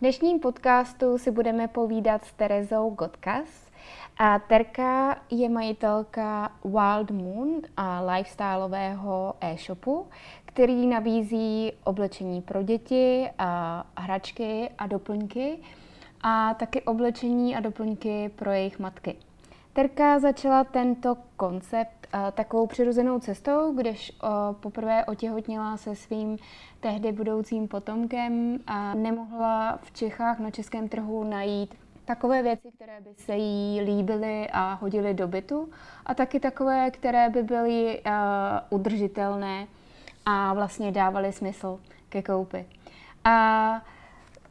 dnešním podcastu si budeme povídat s Terezou Gotkas. A Terka je majitelka Wild Moon a lifestyleového e-shopu, který nabízí oblečení pro děti, a hračky a doplňky a taky oblečení a doplňky pro jejich matky. Terka začala tento koncept takovou přirozenou cestou, když uh, poprvé otěhotněla se svým tehdy budoucím potomkem a nemohla v Čechách na českém trhu najít takové věci, které by se jí líbily a hodily do bytu a taky takové, které by byly uh, udržitelné a vlastně dávaly smysl ke koupi. A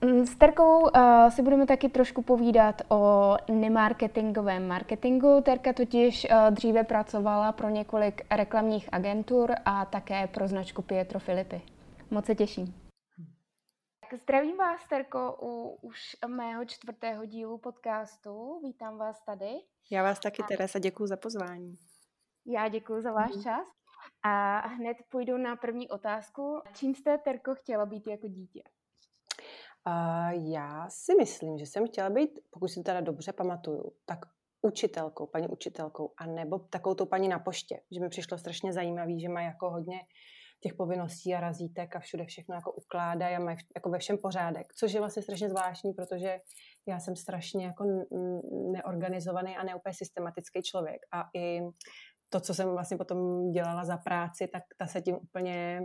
s Terkou uh, si budeme taky trošku povídat o nemarketingovém marketingu. Terka totiž uh, dříve pracovala pro několik reklamních agentur a také pro značku Pietro Filippi. Moc se těším. Tak zdravím vás, Terko, u už mého čtvrtého dílu podcastu. Vítám vás tady. Já vás taky, Teresa, děkuji za pozvání. Já děkuji za váš mm. čas. A hned půjdu na první otázku. Čím jste, Terko, chtěla být jako dítě? Uh, já si myslím, že jsem chtěla být, pokud si teda dobře pamatuju, tak učitelkou, paní učitelkou, a nebo takovou tou paní na poště, že mi přišlo strašně zajímavý, že má jako hodně těch povinností a razítek a všude všechno jako ukládají a mají jako ve všem pořádek, což je vlastně strašně zvláštní, protože já jsem strašně jako neorganizovaný a neúplně systematický člověk a i to, co jsem vlastně potom dělala za práci, tak ta se tím úplně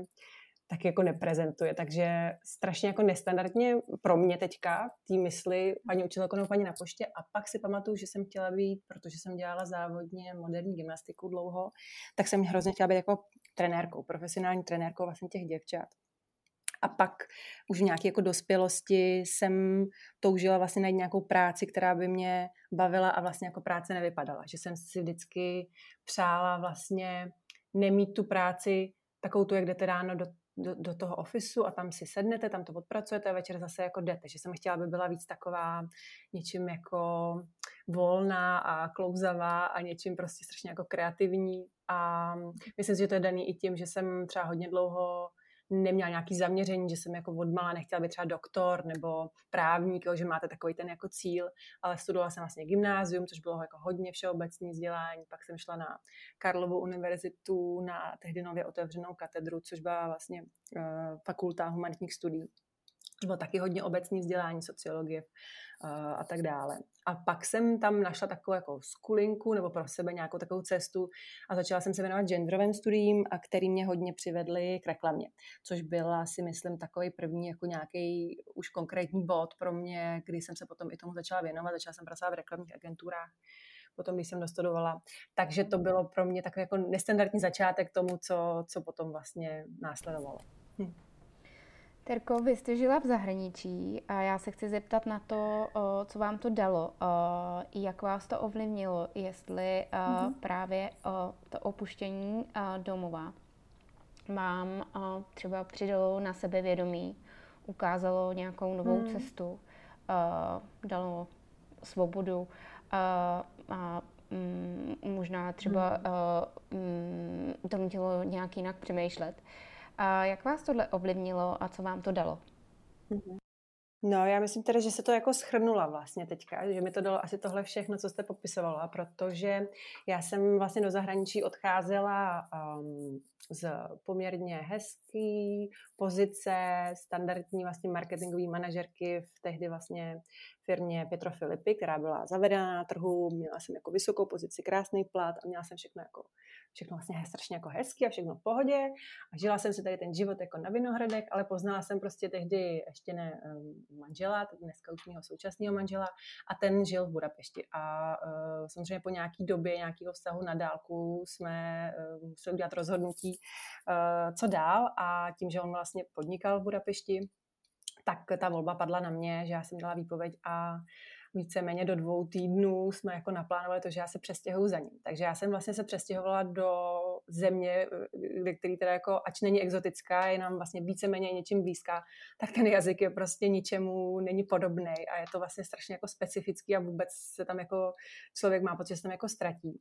tak jako neprezentuje. Takže strašně jako nestandardně pro mě teďka tý mysli paní učitelko nebo paní na poště a pak si pamatuju, že jsem chtěla být, protože jsem dělala závodně moderní gymnastiku dlouho, tak jsem hrozně chtěla být jako trenérkou, profesionální trenérkou vlastně těch děvčat. A pak už v nějaké jako dospělosti jsem toužila vlastně najít nějakou práci, která by mě bavila a vlastně jako práce nevypadala. Že jsem si vždycky přála vlastně nemít tu práci takovou tu, jak jdete ráno do do, do toho ofisu a tam si sednete, tam to odpracujete a večer zase jako jdete. Že jsem chtěla, aby byla víc taková něčím jako volná a klouzavá a něčím prostě strašně jako kreativní. A myslím si, že to je daný i tím, že jsem třeba hodně dlouho neměla nějaký zaměření, že jsem jako odmala nechtěla být třeba doktor nebo právník, jo, že máte takový ten jako cíl, ale studovala jsem vlastně gymnázium, což bylo jako hodně všeobecné vzdělání, pak jsem šla na Karlovu univerzitu na tehdy nově otevřenou katedru, což byla vlastně uh, fakulta humanitních studií bylo taky hodně obecní vzdělání, sociologie uh, a tak dále. A pak jsem tam našla takovou jako skulinku nebo pro sebe nějakou takovou cestu a začala jsem se věnovat genderovým studiím, a který mě hodně přivedly k reklamě, což byla si myslím takový první jako nějaký už konkrétní bod pro mě, kdy jsem se potom i tomu začala věnovat, začala jsem pracovat v reklamních agenturách potom, když jsem dostudovala. Takže to bylo pro mě takový jako nestandardní začátek tomu, co, co potom vlastně následovalo. Hm. Terko, vy jste žila v zahraničí a já se chci zeptat na to, co vám to dalo, jak vás to ovlivnilo, jestli mm-hmm. právě to opuštění domova vám třeba přidalo na sebevědomí, ukázalo nějakou novou mm. cestu, dalo svobodu a mm, možná třeba mm. donutilo nějak jinak přemýšlet. A jak vás tohle ovlivnilo a co vám to dalo? Mhm. No, já myslím teda, že se to jako schrnula vlastně teďka, že mi to dalo asi tohle všechno, co jste popisovala, protože já jsem vlastně do zahraničí odcházela um, z poměrně hezký pozice, standardní vlastně marketingové manažerky v tehdy vlastně firmě Petro Filipy, která byla zavedena na trhu, měla jsem jako vysokou pozici, krásný plat a měla jsem všechno jako všechno vlastně strašně jako hezky a všechno v pohodě. A žila jsem si tady ten život jako na Vinohradech, ale poznala jsem prostě tehdy ještě ne um, manžela, dneska už mého současného manžela a ten žil v Budapešti. A uh, samozřejmě po nějaký době nějakého vztahu na dálku jsme uh, museli udělat rozhodnutí, uh, co dál. A tím, že on vlastně podnikal v Budapešti, tak ta volba padla na mě, že já jsem dala výpověď a víceméně do dvou týdnů jsme jako naplánovali to, že já se přestěhuju za ním. Takže já jsem vlastně se přestěhovala do země, kde, který teda jako, ač není exotická, je nám vlastně víceméně něčím blízká, tak ten jazyk je prostě ničemu není podobný a je to vlastně strašně jako specifický a vůbec se tam jako člověk má pocit, že se tam jako ztratí.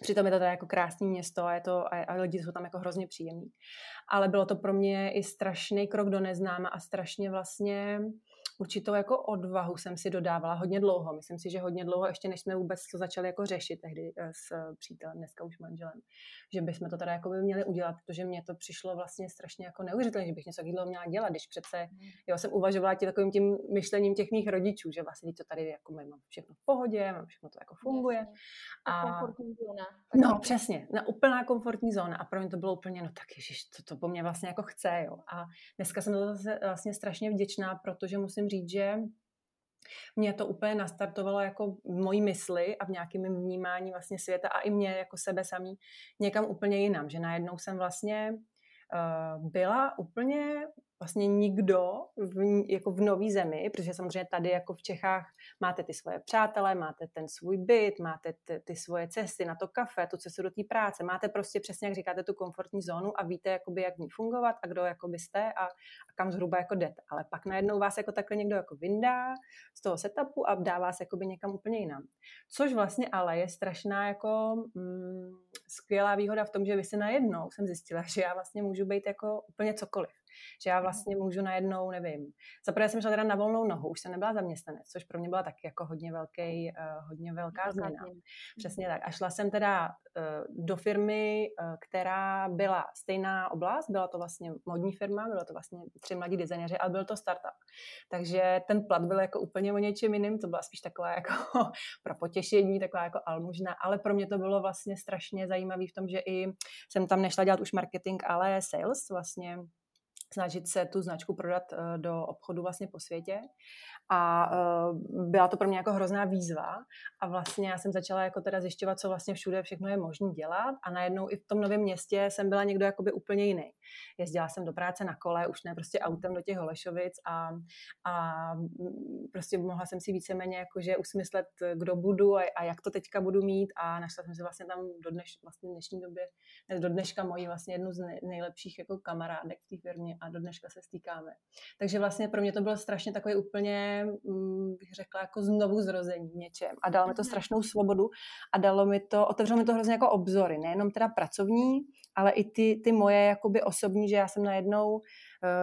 Přitom je to teda jako krásné město a, je to, a, a lidi jsou tam jako hrozně příjemní. Ale bylo to pro mě i strašný krok do neznáma a strašně vlastně určitou jako odvahu jsem si dodávala hodně dlouho. Myslím si, že hodně dlouho, ještě než jsme vůbec to začali jako řešit tehdy eh, s přítelem, dneska už manželem, že bychom to teda jako by měli udělat, protože mně to přišlo vlastně strašně jako neuvěřitelné, že bych něco takového měla dělat, když přece, hmm. jo, jsem uvažovala tím takovým tím myšlením těch mých rodičů, že vlastně to tady jako mám všechno v pohodě, mám všechno to jako funguje. Jasně. A, komfortní zóna. No, přesně, na úplná komfortní zóna a pro mě to bylo úplně, no tak ježiš, to, to po mně vlastně jako chce, jo. A dneska jsem to zase vlastně strašně vděčná, protože musím říct, že mě to úplně nastartovalo jako v mojí mysli a v nějakém vnímání vlastně světa a i mě jako sebe samý někam úplně jinam, že najednou jsem vlastně uh, byla úplně vlastně nikdo v, jako v nový zemi, protože samozřejmě tady jako v Čechách máte ty svoje přátelé, máte ten svůj byt, máte ty, ty svoje cesty na to kafe, tu cestu do té práce, máte prostě přesně, jak říkáte, tu komfortní zónu a víte, jakoby, jak ní fungovat a kdo jakoby jste a, a kam zhruba jako jdete. Ale pak najednou vás jako takhle někdo jako vyndá z toho setupu a dá vás jakoby někam úplně jinam. Což vlastně ale je strašná jako mm, skvělá výhoda v tom, že vy si najednou jsem zjistila, že já vlastně můžu být jako úplně cokoliv že já mhm. vlastně můžu najednou, nevím. Zaprvé jsem šla teda na volnou nohu, už jsem nebyla zaměstnanec, což pro mě byla taky jako hodně, velký, uh, hodně velká změna. Přesně tak. A šla jsem teda uh, do firmy, uh, která byla stejná oblast, byla to vlastně modní firma, bylo to vlastně tři mladí designéři, ale byl to startup. Takže ten plat byl jako úplně o něčem jiným, to byla spíš taková jako pro potěšení, taková jako almužna, ale pro mě to bylo vlastně strašně zajímavé v tom, že i jsem tam nešla dělat už marketing, ale sales vlastně snažit se tu značku prodat eh, do obchodu vlastně po světě. A uh, byla to pro mě jako hrozná výzva. A vlastně já jsem začala jako teda zjišťovat, co vlastně všude všechno je možné dělat. A najednou i v tom novém městě jsem byla někdo jakoby úplně jiný. Jezdila jsem do práce na kole, už ne prostě autem do těch Holešovic. A, a prostě mohla jsem si víceméně jakože usmyslet, kdo budu a, a jak to teďka budu mít. A našla jsem si vlastně tam do dneš, vlastně dnešní době, do dneška mojí vlastně jednu z nejlepších jako kamarádek v té firmě a do dneška se stýkáme. Takže vlastně pro mě to bylo strašně takový úplně Mm, bych řekla, jako znovu zrození něčem. A dalo mi to mhm. strašnou svobodu a dalo mi to, otevřelo mi to hrozně jako obzory, nejenom teda pracovní, ale i ty, ty moje jakoby osobní, že já jsem najednou uh,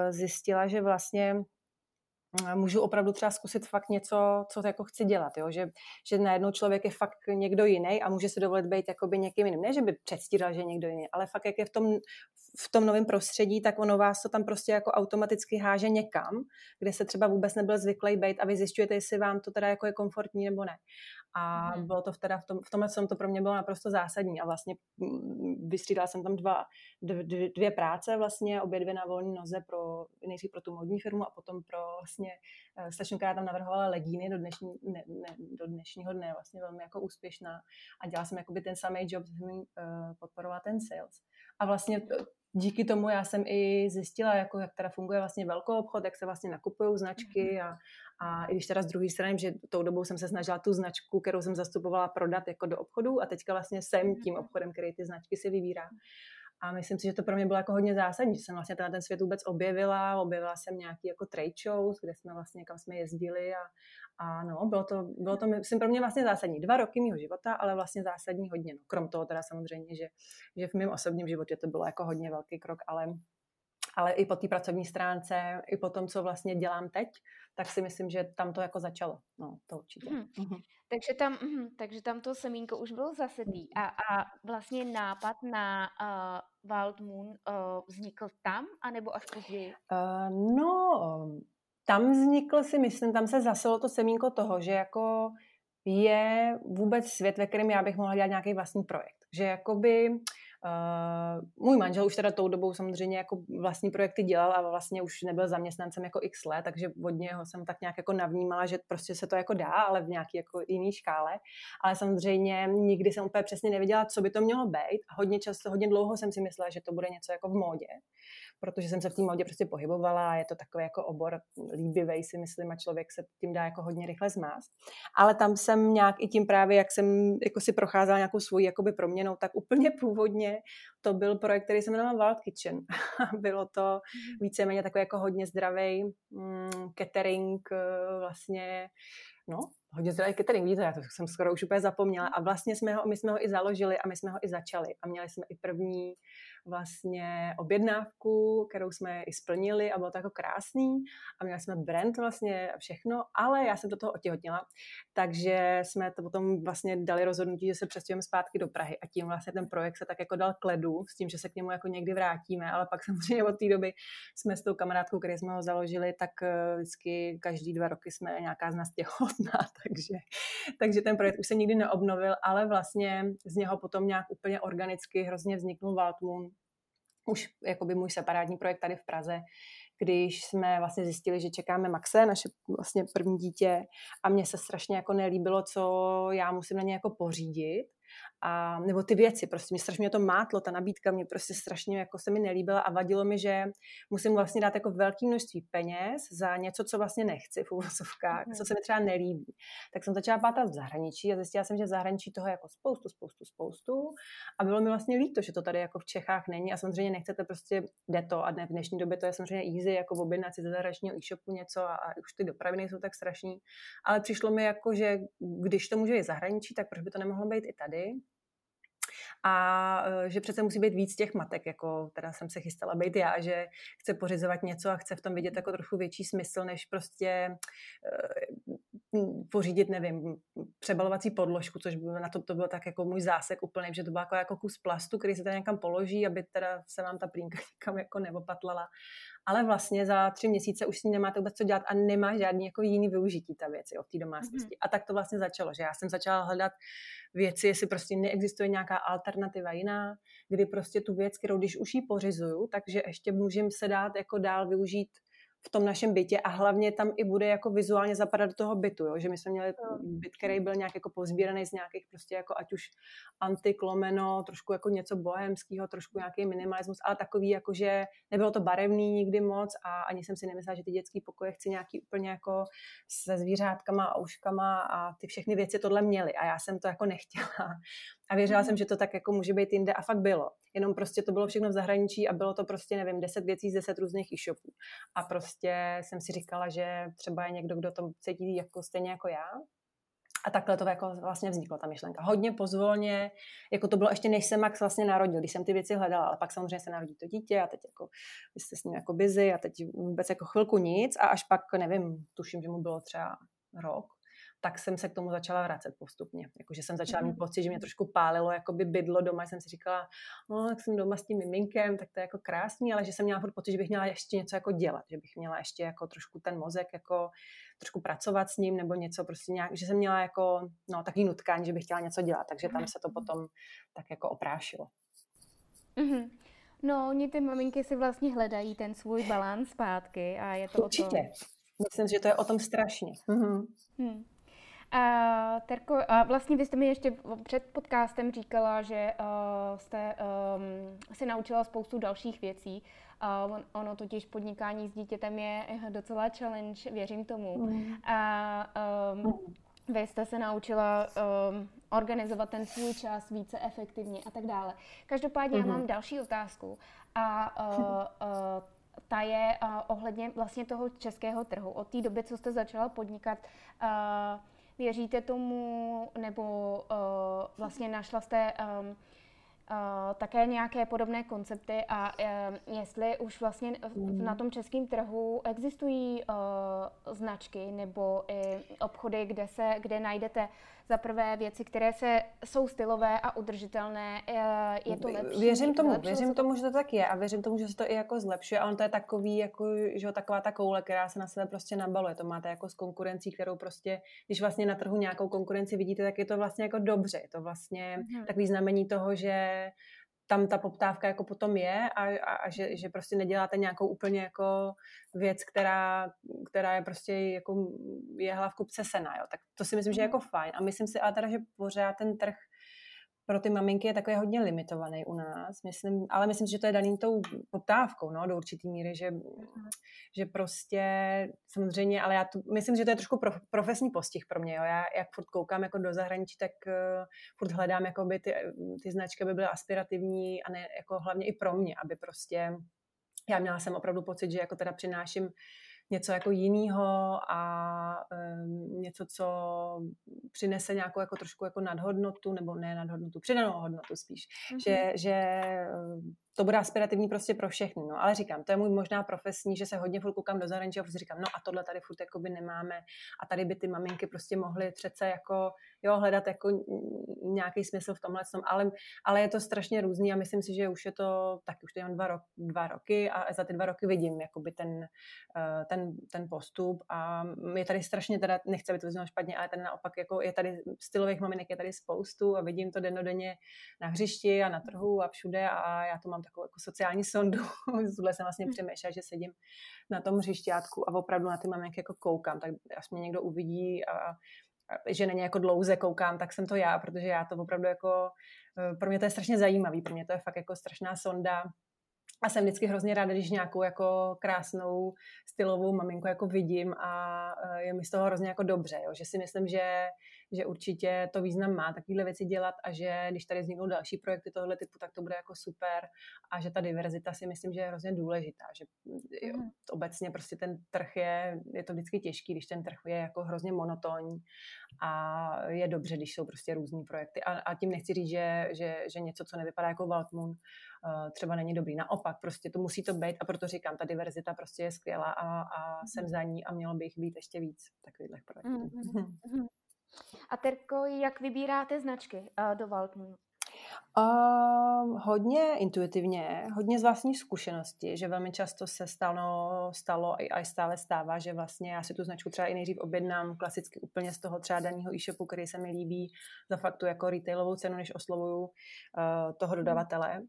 zjistila, že vlastně můžu opravdu třeba zkusit fakt něco, co jako chci dělat, jo? Že, že najednou člověk je fakt někdo jiný a může si dovolit být jakoby někým jiným. Ne, že by předstíral, že je někdo jiný, ale fakt jak je v tom, v tom novém prostředí, tak ono vás to tam prostě jako automaticky háže někam, kde se třeba vůbec nebyl zvyklý být a vy zjišťujete, jestli vám to teda jako je komfortní nebo ne. A hmm. bylo to v, teda v, tom, v tomhle tom to pro mě bylo naprosto zásadní a vlastně mm, vystřídala jsem tam dva, dvě, dvě práce vlastně, obě dvě na volné noze pro, nejdřív pro tu modní firmu a potom pro vlastně uh, slečnu, která tam navrhovala legíny do, dnešní, ne, ne, do dnešního dne, vlastně velmi jako úspěšná a dělala jsem jakoby ten samý job, uh, podporovat ten sales. A vlastně díky tomu já jsem i zjistila, jako, jak teda funguje vlastně velký obchod, jak se vlastně nakupují značky mhm. a, a i když teda z druhé strany, že tou dobou jsem se snažila tu značku, kterou jsem zastupovala, prodat jako do obchodu a teďka vlastně jsem tím mhm. obchodem, který ty značky si vybírá. A myslím si, že to pro mě bylo jako hodně zásadní, že jsem vlastně ten, ten svět vůbec objevila, objevila jsem nějaký jako trade shows, kde jsme vlastně, kam jsme jezdili a, a no, bylo to, bylo to myslím, pro mě vlastně zásadní. Dva roky mého života, ale vlastně zásadní hodně. No. Krom toho teda samozřejmě, že, že v mém osobním životě to bylo jako hodně velký krok, ale ale i po té pracovní stránce, i po tom, co vlastně dělám teď, tak si myslím, že tam to jako začalo. No, to určitě. Hmm. Mm-hmm. Takže, tam, mm, takže tam to semínko už bylo zasedý a, a vlastně nápad na uh, Wild Moon uh, vznikl tam, anebo až později? Uh, no, tam vznikl si myslím, tam se zasilo to semínko toho, že jako je vůbec svět, ve kterém já bych mohla dělat nějaký vlastní projekt. Že jakoby Uh, můj manžel už teda tou dobou samozřejmě jako vlastní projekty dělal a vlastně už nebyl zaměstnancem jako x let, takže od něho jsem tak nějak jako navnímala, že prostě se to jako dá, ale v nějaký jako jiný škále. Ale samozřejmě nikdy jsem úplně přesně nevěděla, co by to mělo být. Hodně často, hodně dlouho jsem si myslela, že to bude něco jako v módě protože jsem se v té modě prostě pohybovala a je to takový jako obor líbivý si myslím a člověk se tím dá jako hodně rychle zmást. Ale tam jsem nějak i tím právě, jak jsem jako si procházela nějakou svoji jakoby proměnou, tak úplně původně to byl projekt, který se jmenoval Wild Kitchen. Bylo to mhm. víceméně takový jako hodně zdravý mm, catering eh, vlastně no, hodně zdravý catering, víte, já to jsem skoro už úplně zapomněla. A vlastně jsme ho, my jsme ho i založili a my jsme ho i začali. A měli jsme i první vlastně objednávku, kterou jsme i splnili a bylo to jako krásný a měli jsme brand vlastně všechno, ale já jsem do toho otěhotněla, takže jsme to potom vlastně dali rozhodnutí, že se přestěhujeme zpátky do Prahy a tím vlastně ten projekt se tak jako dal k ledu s tím, že se k němu jako někdy vrátíme, ale pak samozřejmě od té doby jsme s tou kamarádkou, který jsme ho založili, tak eh, vždycky každý dva roky jsme nějaká z nás těhotná, takže, takže ten projekt už se nikdy neobnovil, ale vlastně z něho potom nějak úplně organicky hrozně vzniknul Waldmoon, už jakoby můj separátní projekt tady v Praze, když jsme vlastně zjistili, že čekáme Maxe, naše vlastně první dítě a mně se strašně jako nelíbilo, co já musím na ně jako pořídit a, nebo ty věci, prostě mě strašně mě to mátlo, ta nabídka mě prostě strašně jako se mi nelíbila a vadilo mi, že musím vlastně dát jako velké množství peněz za něco, co vlastně nechci v úvozovkách, mm. co se mi třeba nelíbí. Tak jsem začala pátrat v zahraničí a zjistila jsem, že v zahraničí toho je jako spoustu, spoustu, spoustu a bylo mi vlastně líto, že to tady jako v Čechách není a samozřejmě nechcete prostě, jde to a v dnešní době to je samozřejmě easy, jako v objednat si ze zahraničního e-shopu něco a, a už ty dopravy nejsou tak strašní, ale přišlo mi jako, že když to může být zahraničí, tak proč by to nemohlo být i tady? A e, že přece musí být víc těch matek, jako teda jsem se chystala být já, že chce pořizovat něco a chce v tom vidět jako trochu větší smysl, než prostě e, pořídit, nevím, přebalovací podložku, což na to, to byl tak jako můj zásek úplný, že to byl jako, jako kus plastu, který se tady někam položí, aby teda se vám ta plínka někam jako neopatlala. Ale vlastně za tři měsíce už s ní nemáte vůbec co dělat a nemá žádný jako jiný využití ta věc jo, v té domácnosti. Mm-hmm. A tak to vlastně začalo, že já jsem začala hledat věci, jestli prostě neexistuje nějaká alternativa jiná, kdy prostě tu věc, kterou když už ji pořizuju, takže ještě můžem se dát jako dál využít v tom našem bytě a hlavně tam i bude jako vizuálně zapadat do toho bytu, jo? že my jsme měli byt, který byl nějak jako pozbíraný z nějakých prostě jako ať už antiklomeno, trošku jako něco bohemského, trošku nějaký minimalismus, ale takový jako, že nebylo to barevný nikdy moc a ani jsem si nemyslela, že ty dětské pokoje chci nějaký úplně jako se zvířátkama a uškama a ty všechny věci tohle měly a já jsem to jako nechtěla. A věřila jsem, že to tak jako může být jinde a fakt bylo. Jenom prostě to bylo všechno v zahraničí a bylo to prostě, nevím, deset věcí z deset různých e-shopů. A prostě jsem si říkala, že třeba je někdo, kdo to cítí jako stejně jako já. A takhle to jako vlastně vznikla ta myšlenka. Hodně pozvolně, jako to bylo ještě než se Max vlastně narodil, když jsem ty věci hledala, ale pak samozřejmě se narodí to dítě a teď jako vy jste s ním jako busy a teď vůbec jako chvilku nic a až pak, nevím, tuším, že mu bylo třeba rok, tak jsem se k tomu začala vracet postupně. Jakože jsem začala mít mhm. pocit, že mě trošku pálilo jako by bydlo doma. Jsem si říkala, no tak jsem doma s tím miminkem, tak to je jako krásný, ale že jsem měla furt pocit, že bych měla ještě něco jako dělat, že bych měla ještě jako trošku ten mozek jako trošku pracovat s ním nebo něco prostě nějak, že jsem měla jako no takový nutkání, že bych chtěla něco dělat, takže tam se to potom tak jako oprášilo. Mm-hmm. No, oni ty maminky si vlastně hledají ten svůj balans zpátky a je to Určitě. o tom... Myslím, že to je o tom strašně. Mm-hmm. Hmm. A Terko, a vlastně vy jste mi ještě před podcastem říkala, že uh, jste um, si naučila spoustu dalších věcí. Uh, on, ono totiž podnikání s dítětem je docela challenge, věřím tomu. Mm. A um, vy jste se naučila um, organizovat ten svůj čas více efektivně a tak dále. Každopádně mm-hmm. já mám další otázku a uh, uh, ta je uh, ohledně vlastně toho českého trhu. Od té doby, co jste začala podnikat, uh, Věříte tomu, nebo uh, vlastně našla jste um, Uh, také nějaké podobné koncepty a uh, jestli už vlastně mm. na tom českém trhu existují uh, značky nebo i obchody, kde se, kde najdete za prvé věci, které se, jsou stylové a udržitelné, je to lepší. Věřím tomu, věřím tomu, že to tak je a věřím tomu, že se to i jako zlepšuje a on to je takový, jako, že taková ta koule, která se na sebe prostě nabaluje. To máte jako s konkurencí, kterou prostě, když vlastně na trhu nějakou konkurenci vidíte, tak je to vlastně jako dobře. Je to vlastně hmm. takový znamení toho, že tam ta poptávka jako potom je a, a, a že, že prostě neděláte nějakou úplně jako věc, která, která je prostě jako je hlavku sena, jo. Tak to si myslím, že je jako fajn. A myslím si ale teda, že pořád ten trh pro ty maminky je takový hodně limitovaný u nás, myslím, ale myslím, že to je daný tou poptávkou, no, do určitý míry, že, že prostě samozřejmě, ale já tu, myslím, že to je trošku pro, profesní postih pro mě, jo. já jak furt koukám jako do zahraničí, tak uh, furt hledám, jako by ty, ty značky by byly aspirativní a ne, jako hlavně i pro mě, aby prostě já měla jsem opravdu pocit, že jako teda přináším něco jako jiného a um, něco, co přinese nějakou jako trošku jako nadhodnotu, nebo ne nadhodnotu, přidanou hodnotu spíš. Mm-hmm. Že, že to bude aspirativní prostě pro všechny, no, ale říkám, to je můj možná profesní, že se hodně furt koukám do zahraničí a prostě říkám, no a tohle tady furt jakoby nemáme. A tady by ty maminky prostě mohly přece jako, jo, hledat jako nějaký smysl v tomhle, ale, ale je to strašně různý a myslím si, že už je to, tak už to mám dva, rok, dva roky a za ty dva roky vidím jakoby ten, eh, ten, ten postup. A je tady strašně teda, nechci, aby to vyznělo špatně, ale tady naopak jako je tady stylových maminek je tady spoustu a vidím to denodenně na hřišti a na trhu a všude a já to mám takovou jako sociální sondu. Tohle jsem vlastně hm. přemýšlela, že sedím na tom hřišťátku a opravdu na ty maminky jako koukám, tak až mě někdo uvidí a, že na ně jako dlouze koukám, tak jsem to já, protože já to opravdu jako, eh, pro mě to je strašně zajímavý, pro mě to je fakt jako strašná sonda a jsem vždycky hrozně ráda, když nějakou jako krásnou stylovou maminku jako vidím a eh, je mi z toho hrozně jako dobře, jo? že si myslím, že že určitě to význam má takovéhle věci dělat a že když tady vzniknou další projekty tohle typu, tak to bude jako super a že ta diverzita si myslím, že je hrozně důležitá, že jo, mhm. obecně prostě ten trh je, je to vždycky těžký, když ten trh je jako hrozně monotónní a je dobře, když jsou prostě různý projekty a, a tím nechci říct, že, že, že něco, co nevypadá jako Waldmoon, třeba není dobrý. Naopak, prostě to musí to být a proto říkám, ta diverzita prostě je skvělá a, a jsem mhm. za ní a mělo by jich být ještě víc takových projektů. Mm-hmm. A Terko, jak vybíráte značky uh, do Waldmunu? Uh, hodně intuitivně, hodně z vlastní zkušenosti, že velmi často se stalo, stalo a stále stává, že vlastně já si tu značku třeba i nejdřív objednám klasicky úplně z toho třeba daného e-shopu, který se mi líbí, za faktu jako retailovou cenu, než oslovuju uh, toho dodavatele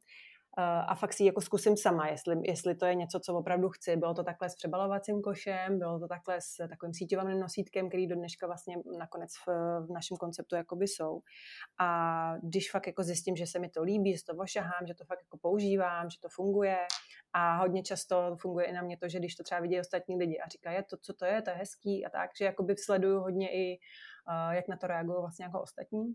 a fakt si jako zkusím sama, jestli, jestli to je něco, co opravdu chci. Bylo to takhle s přebalovacím košem, bylo to takhle s takovým síťovým nosítkem, který do dneška vlastně nakonec v, v našem konceptu jakoby jsou. A když fakt jako zjistím, že se mi to líbí, že to ošahám, že to fakt jako používám, že to funguje a hodně často funguje i na mě to, že když to třeba vidí ostatní lidi a říkají, to, co to je, to je hezký a tak, že jakoby sleduju hodně i, uh, jak na to reagují vlastně jako ostatní.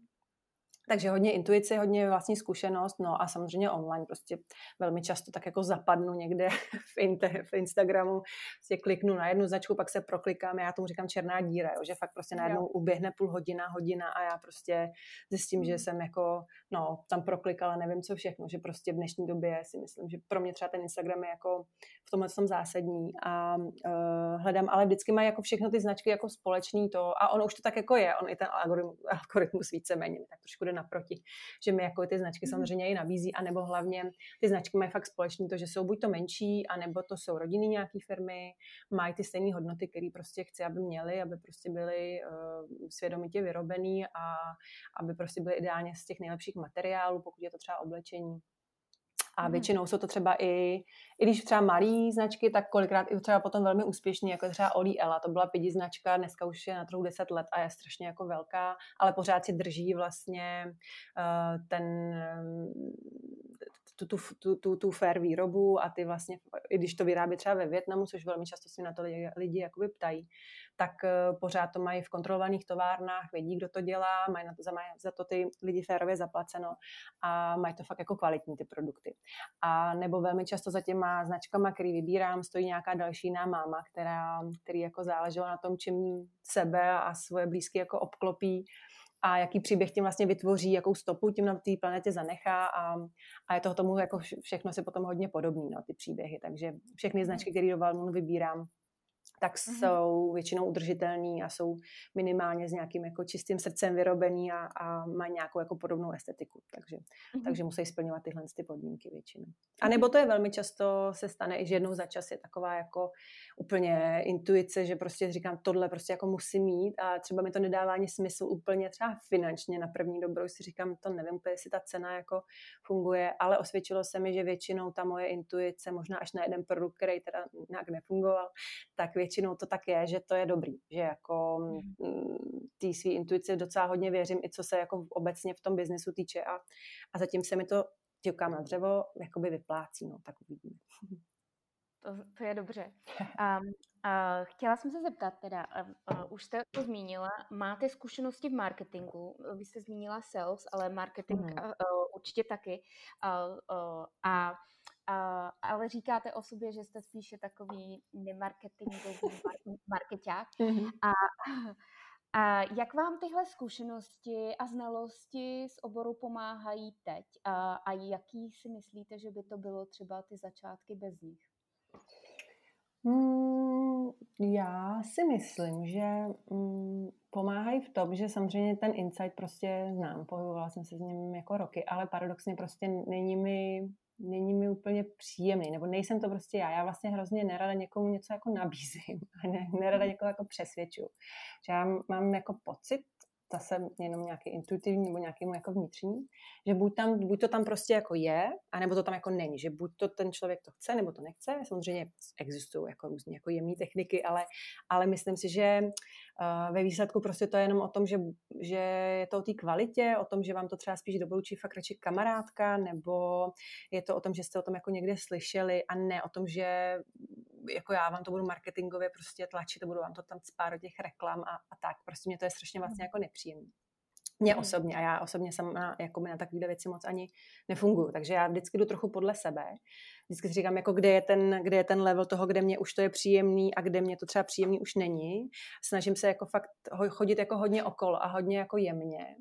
Takže hodně intuice, hodně vlastní zkušenost, no a samozřejmě online prostě velmi často tak jako zapadnu někde v, inter, v Instagramu, si kliknu na jednu značku, pak se proklikám, já tomu říkám černá díra, jo, že fakt prostě najednou uběhne půl hodina, hodina a já prostě zjistím, že hmm. jsem jako, no, tam proklikala nevím co všechno, že prostě v dnešní době si myslím, že pro mě třeba ten Instagram je jako v tomhle tom zásadní a uh, hledám, ale vždycky mají jako všechno ty značky jako společný to a ono už to tak jako je, on i ten algoritmus, algoritmus víceméně tak trošku naproti, že mi jako ty značky mhm. samozřejmě i nabízí, anebo hlavně ty značky mají fakt společný to, že jsou buď to menší, anebo to jsou rodinný nějaký firmy, mají ty stejné hodnoty, které prostě chci, aby měly, aby prostě byly uh, svědomitě vyrobený a aby prostě byly ideálně z těch nejlepších materiálů, pokud je to třeba oblečení. A mhm. většinou jsou to třeba i, i když třeba malý značky, tak kolikrát i třeba potom velmi úspěšní, jako třeba Oli Ela, to byla pidi značka, dneska už je na trhu 10 let a je strašně jako velká, ale pořád si drží vlastně uh, ten tu, tu, tu, tu, tu fair výrobu a ty vlastně, i když to vyrábí třeba ve Větnamu, což velmi často si na to lidi, lidi jakoby ptají, tak uh, pořád to mají v kontrolovaných továrnách, vědí, kdo to dělá, mají na to, za, mají za to ty lidi férově zaplaceno a mají to fakt jako kvalitní ty produkty. A nebo velmi často za těma značkama, který vybírám, stojí nějaká další jiná máma, která, který jako záleželo na tom, čím sebe a svoje blízky jako obklopí a jaký příběh tím vlastně vytvoří, jakou stopu tím na té planetě zanechá a, a je toho tomu jako všechno si potom hodně podobný, no, ty příběhy. Takže všechny značky, které do Valmonu vybírám, tak mm-hmm. jsou většinou udržitelný a jsou minimálně s nějakým jako čistým srdcem vyrobený a, a mají nějakou jako podobnou estetiku. Takže, mm-hmm. takže musí splňovat tyhle ty podmínky většinou. A nebo to je velmi často se stane i, že jednou za čas je taková jako úplně intuice, že prostě říkám, tohle prostě jako musím mít a třeba mi to nedává ani smysl úplně třeba finančně na první dobrou, si říkám, to nevím úplně, jestli ta cena jako funguje, ale osvědčilo se mi, že většinou ta moje intuice, možná až na jeden produkt, který teda nějak nefungoval, tak většinou to tak je, že to je dobrý, že jako mm, té své intuici docela hodně věřím, i co se jako obecně v tom biznesu týče a, a zatím se mi to ťukám na dřevo, jakoby vyplácí, no, tak uvidíme. To, to je dobře. Um, uh, chtěla jsem se zeptat teda, uh, uh, už jste to zmínila, máte zkušenosti v marketingu, vy jste zmínila sales, ale marketing mm. uh, určitě taky. Uh, uh, a uh, ale říkáte o sobě, že jste spíše takový nemarketingový marketák. Mm-hmm. A A jak vám tyhle zkušenosti a znalosti z oboru pomáhají teď? A, a jaký si myslíte, že by to bylo třeba ty začátky bez nich? Hmm, já si myslím, že mm, pomáhají v tom, že samozřejmě ten insight prostě znám, pohybovala jsem se s ním jako roky, ale paradoxně prostě není mi není mi úplně příjemný, nebo nejsem to prostě já. Já vlastně hrozně nerada někomu něco jako nabízím a ne, nerada někoho jako přesvědču. Že já mám jako pocit, zase jenom nějaký intuitivní nebo nějaký jako vnitřní, že buď, tam, buď to tam prostě jako je, anebo to tam jako není, že buď to ten člověk to chce, nebo to nechce. Samozřejmě existují jako různé jako jemné techniky, ale, ale myslím si, že uh, ve výsledku prostě to je jenom o tom, že, že je to o té kvalitě, o tom, že vám to třeba spíš doporučí fakt radši kamarádka, nebo je to o tom, že jste o tom jako někde slyšeli a ne o tom, že jako já vám to budu marketingově prostě tlačit, budu vám to tam spát do těch reklam a, a tak. Prostě mě to je strašně vlastně jako nepříjemné. Mě osobně a já osobně sama jako na takové věci moc ani nefunguju, takže já vždycky jdu trochu podle sebe. Vždycky si říkám, jako kde je, ten, kde je ten level toho, kde mě už to je příjemný a kde mě to třeba příjemný už není. Snažím se jako fakt chodit jako hodně okolo a hodně jako jemně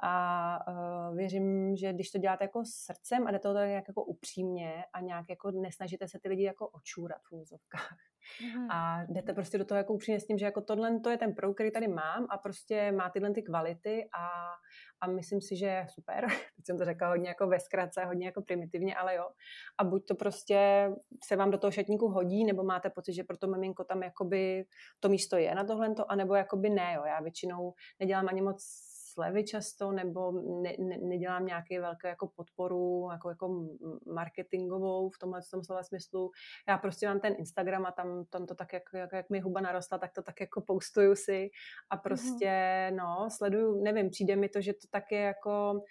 a uh, věřím, že když to děláte jako srdcem a jde to tak jako upřímně a nějak jako nesnažíte se ty lidi jako očůrat v úzovkách. Mm. A jdete prostě do toho jako upřímně s tím, že jako tohle to je ten pro, který tady mám a prostě má tyhle ty kvality a, a myslím si, že je super. Teď jsem to řekla hodně jako ve zkratce, hodně jako primitivně, ale jo. A buď to prostě se vám do toho šatníku hodí, nebo máte pocit, že pro to miminko tam jakoby to místo je na tohle, anebo jakoby ne, jo. Já většinou nedělám ani moc slevy často, nebo ne, ne, nedělám nějaký velkou jako podporu, jako, jako marketingovou v tomhle tom slova smyslu. Já prostě mám ten Instagram a tam, tam to tak, jak, jak, jak mi huba narostla, tak to tak jako postuju si a prostě, mm-hmm. no, sleduju, nevím, přijde mi to, že to tak je jako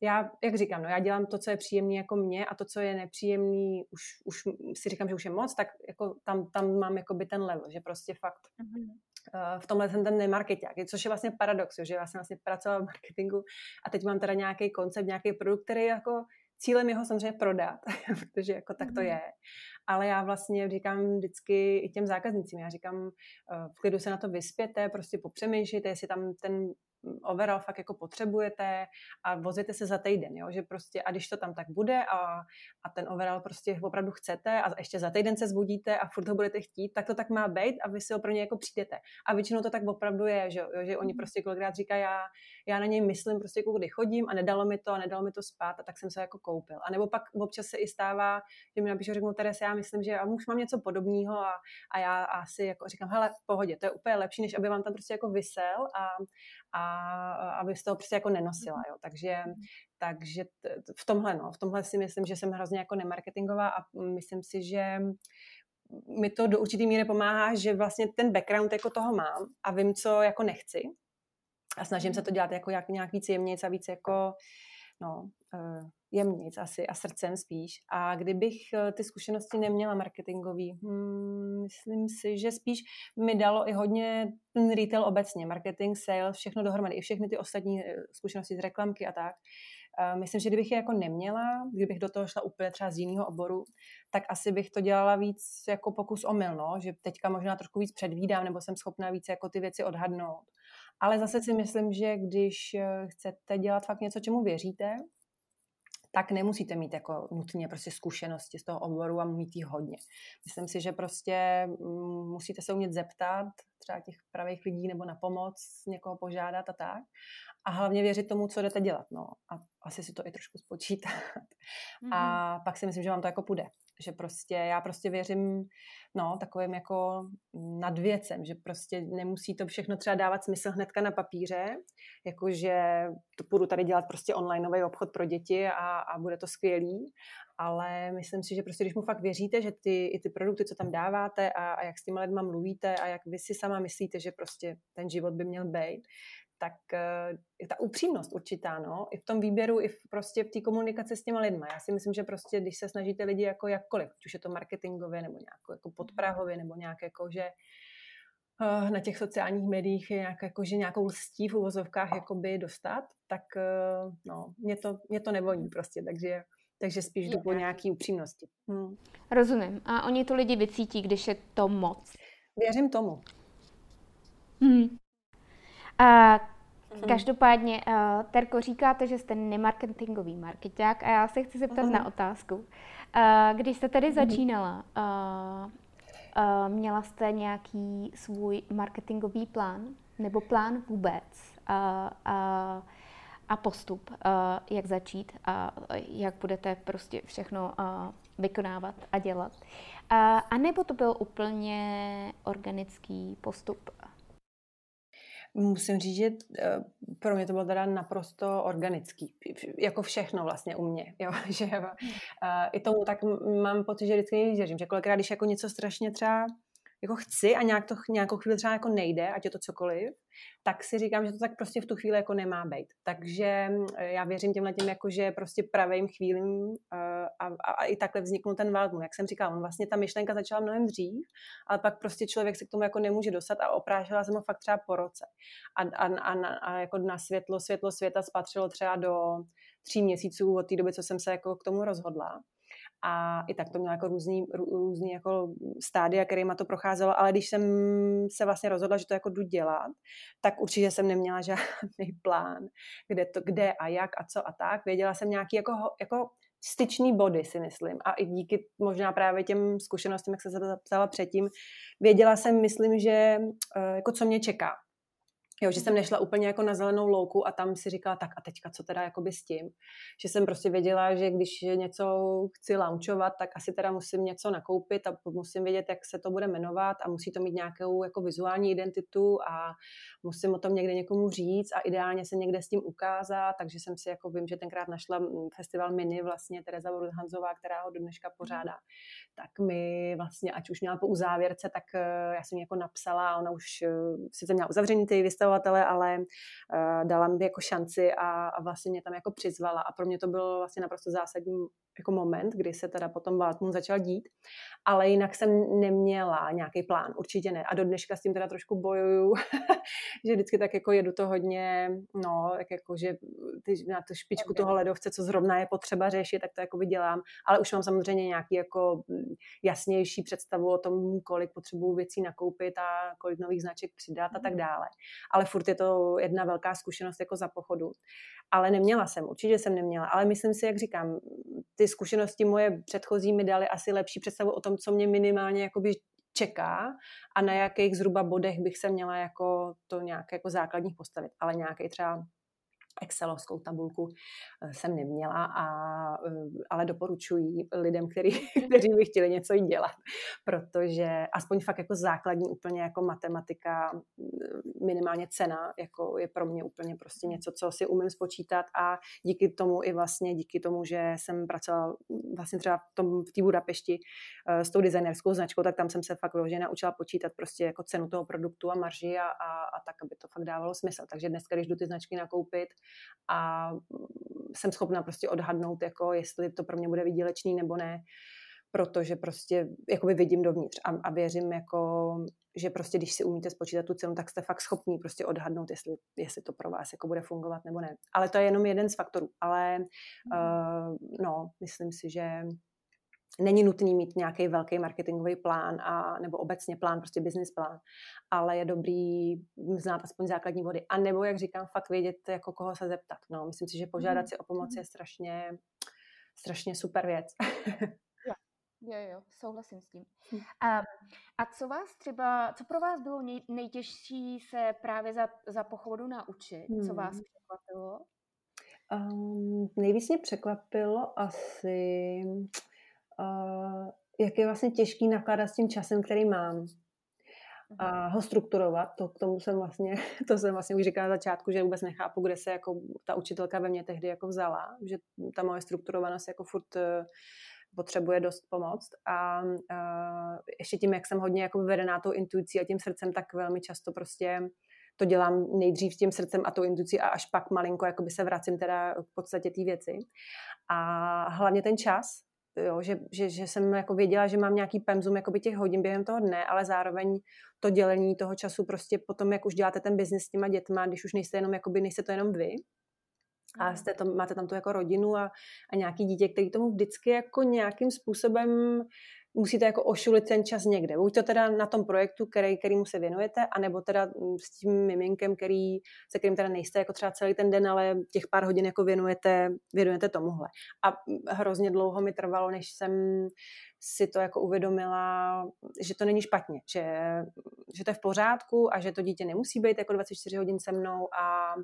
já, jak říkám, no, já dělám to, co je příjemné jako mě a to, co je nepříjemný, už, už si říkám, že už je moc, tak jako tam, tam mám by ten level, že prostě fakt mm-hmm. Uh, v tomhle jsem ten nemarketák, což je vlastně paradox, že já jsem vlastně pracovala v marketingu a teď mám teda nějaký koncept, nějaký produkt, který jako cílem jeho samozřejmě prodat, protože jako tak to mm-hmm. je. Ale já vlastně říkám vždycky i těm zákaznicím, já říkám, uh, v klidu se na to vyspěte, prostě popřemýšlejte, jestli tam ten overall fakt jako potřebujete a vozíte se za týden, jo? že prostě a když to tam tak bude a, a ten overall prostě opravdu chcete a ještě za týden se zbudíte a furt ho budete chtít, tak to tak má být a vy si opravdu jako přijdete. A většinou to tak opravdu je, že, jo? že oni mhm. prostě kolikrát říkají, já, já na něj myslím prostě jako kdy chodím a nedalo mi to a nedalo mi to spát a tak jsem se jako koupil. A nebo pak občas se i stává, že mi napíšu, řeknu, Teres, já myslím, že já už mám něco podobného a, a já asi jako říkám, hele, v pohodě, to je úplně lepší, než aby vám tam prostě jako vysel a, a aby z toho prostě jako nenosila, jo. Takže, takže v tomhle, no, v tomhle si myslím, že jsem hrozně jako nemarketingová a myslím si, že mi to do určitý míry pomáhá, že vlastně ten background jako toho mám a vím, co jako nechci a snažím se to dělat jako nějak, nějak víc jemnějc a víc jako no, jemnic asi a srdcem spíš. A kdybych eh, ty zkušenosti neměla marketingový, hmm, myslím si, že spíš mi dalo i hodně ten retail obecně, marketing, sales, všechno dohromady, i všechny ty ostatní eh, zkušenosti z reklamky a tak. Myslím, že kdybych je jako neměla, kdybych do toho šla úplně třeba z jiného oboru, tak asi bych to dělala víc jako pokus omyl, no? že teďka možná trošku víc předvídám, nebo jsem schopná víc jako ty věci odhadnout. Ale zase si myslím, že když chcete dělat fakt něco, čemu věříte, tak nemusíte mít jako nutně prostě zkušenosti z toho oboru a mít jich hodně. Myslím si, že prostě mm, musíte se umět zeptat třeba těch pravých lidí nebo na pomoc někoho požádat a tak. A hlavně věřit tomu, co jdete dělat. No. A asi si to i trošku spočítat. Mm-hmm. A pak si myslím, že vám to jako půjde. Že prostě, já prostě věřím no, takovým jako nadvěcem, že prostě nemusí to všechno třeba dávat smysl hnedka na papíře, jakože to půjdu tady dělat prostě onlineový obchod pro děti a, a bude to skvělý, ale myslím si, že prostě když mu fakt věříte, že ty, i ty produkty, co tam dáváte a, a jak s těma lidma mluvíte a jak vy si sama myslíte, že prostě ten život by měl být, tak uh, je ta upřímnost určitá, no, i v tom výběru, i v, prostě v té komunikaci s těma lidma. Já si myslím, že prostě, když se snažíte lidi jako jakkoliv, ať už je to marketingově, nebo nějak jako podprahově, nebo nějak jako, že uh, na těch sociálních médiích je nějak, jako, že nějakou lstí v uvozovkách jakoby dostat, tak uh, no, mě to, mě to nevoní prostě, takže takže spíš jdu po nějaký upřímnosti. Hmm. Rozumím. A oni to lidi vycítí, když je to moc. Věřím tomu. Hmm. A Mhm. Každopádně, uh, Terko, říkáte, že jste nemarketingový marketák a já se chci zeptat uh-huh. na otázku. Uh, když jste tady mhm. začínala, uh, uh, měla jste nějaký svůj marketingový plán nebo plán vůbec uh, uh, a postup, uh, jak začít a jak budete prostě všechno uh, vykonávat a dělat. Uh, a nebo to byl úplně organický postup? Musím říct, že eh, pro mě to bylo teda naprosto organický. Jako všechno vlastně u mě. Jo? Že, uh, I tomu tak mám pocit, že vždycky věřím, že kolikrát, když jako něco strašně třeba jako chci a nějak to nějakou chvíli třeba jako nejde, ať je to cokoliv, tak si říkám, že to tak prostě v tu chvíli jako nemá být. Takže eh, já věřím těmhle tím, jako že prostě pravým chvílím eh, a, a, a, i takhle vzniknul ten Waldmoon. Jak jsem říkala, on vlastně ta myšlenka začala mnohem dřív, ale pak prostě člověk se k tomu jako nemůže dostat a oprášila jsem ho fakt třeba po roce. A, a, a, a jako na světlo, světlo světa spatřilo třeba do tří měsíců od té doby, co jsem se jako k tomu rozhodla a i tak to mělo jako různý, různý jako stádia, kterýma to procházelo, ale když jsem se vlastně rozhodla, že to jako jdu dělat, tak určitě jsem neměla žádný plán, kde, to, kde a jak a co a tak. Věděla jsem nějaký jako, jako styčný body, si myslím. A i díky možná právě těm zkušenostem, jak se zapsala předtím, věděla jsem, myslím, že eh, jako co mě čeká. Jo, že jsem nešla úplně jako na zelenou louku a tam si říkala, tak a teďka co teda jakoby s tím. Že jsem prostě věděla, že když něco chci launchovat, tak asi teda musím něco nakoupit a musím vědět, jak se to bude jmenovat a musí to mít nějakou jako vizuální identitu a musím o tom někde někomu říct a ideálně se někde s tím ukázat, takže jsem si jako vím, že tenkrát našla festival Mini vlastně Tereza Hanzová, která ho do dneška pořádá. Tak mi vlastně, ať už měla po uzávěrce, tak eh, já jsem jako napsala, ona už eh, sice měla uzavřený ty vystavovatele, ale uh, dala mi jako šanci a, a vlastně mě tam jako přizvala a pro mě to bylo vlastně naprosto zásadní jako moment, kdy se teda potom Valtmund začal dít, ale jinak jsem neměla nějaký plán, určitě ne. A do dneška s tím teda trošku bojuju, že vždycky tak jako jedu to hodně, no, jak jako, že ty, na tu špičku okay. toho ledovce, co zrovna je potřeba řešit, tak to jako dělám, ale už mám samozřejmě nějaký jako jasnější představu o tom, kolik potřebuju věcí nakoupit a kolik nových značek přidat a tak mhm. dále. Ale furt je to jedna velká zkušenost jako za pochodu. Ale neměla jsem, určitě jsem neměla, ale myslím si, jak říkám, ty zkušenosti moje předchozí mi dali asi lepší představu o tom, co mě minimálně jakoby čeká a na jakých zhruba bodech bych se měla jako to nějak jako základních postavit. Ale nějaký třeba excelovskou tabulku eh, jsem neměla, a, eh, ale doporučuji lidem, který, kteří by chtěli něco dělat, protože aspoň fakt jako základní úplně jako matematika, mm, minimálně cena, jako je pro mě úplně prostě něco, co si umím spočítat a díky tomu i vlastně díky tomu, že jsem pracovala vlastně třeba v tom v té Budapešti eh, s tou designerskou značkou, tak tam jsem se fakt vloženě naučila počítat prostě jako cenu toho produktu a marži a, a, a tak, aby to fakt dávalo smysl. Takže dneska, když jdu ty značky nakoupit, a jsem schopná prostě odhadnout, jako jestli to pro mě bude výdělečný nebo ne, protože prostě jakoby vidím dovnitř a, a věřím, jako, že prostě když si umíte spočítat tu cenu, tak jste fakt schopní prostě odhadnout, jestli, jestli to pro vás jako bude fungovat nebo ne. Ale to je jenom jeden z faktorů. Ale uh, no, myslím si, že není nutný mít nějaký velký marketingový plán a, nebo obecně plán, prostě business plán, ale je dobrý znát aspoň základní vody. A nebo, jak říkám, fakt vědět, jako koho se zeptat. No, myslím si, že požádat mm. si o pomoc je strašně, strašně super věc. jo, jo, souhlasím s tím. Um, a co vás třeba, co pro vás bylo nej, nejtěžší se právě za, za pochodu naučit? Co vás hmm. překvapilo? Um, nejvíc mě překvapilo asi jak je vlastně těžký nakládat s tím časem, který mám. A ho strukturovat, to k tomu jsem vlastně, to jsem vlastně už říkala na začátku, že vůbec nechápu, kde se jako ta učitelka ve mně tehdy jako vzala, že ta moje strukturovanost jako furt eh, potřebuje dost pomoct. A uh, ještě tím, jak jsem hodně jako vedená tou intuicí a tím srdcem, tak velmi často prostě to dělám nejdřív s tím srdcem a tou intuicí a až pak malinko jakoby se vracím teda v podstatě té věci. A hlavně ten čas, jo, že, že, že, jsem jako věděla, že mám nějaký pemzum jakoby těch hodin během toho dne, ale zároveň to dělení toho času prostě potom, jak už děláte ten biznis s těma dětma, když už nejste jenom, jakoby, nejste to jenom vy, a mhm. jste to, máte tam tu jako rodinu a, a nějaký dítě, který tomu vždycky jako nějakým způsobem musíte jako ošulit ten čas někde. Buď to teda na tom projektu, který, kterýmu se věnujete, anebo teda s tím miminkem, který, se kterým teda nejste jako třeba celý ten den, ale těch pár hodin jako věnujete, věnujete tomuhle. A hrozně dlouho mi trvalo, než jsem si to jako uvědomila, že to není špatně, že, že to je v pořádku a že to dítě nemusí být jako 24 hodin se mnou a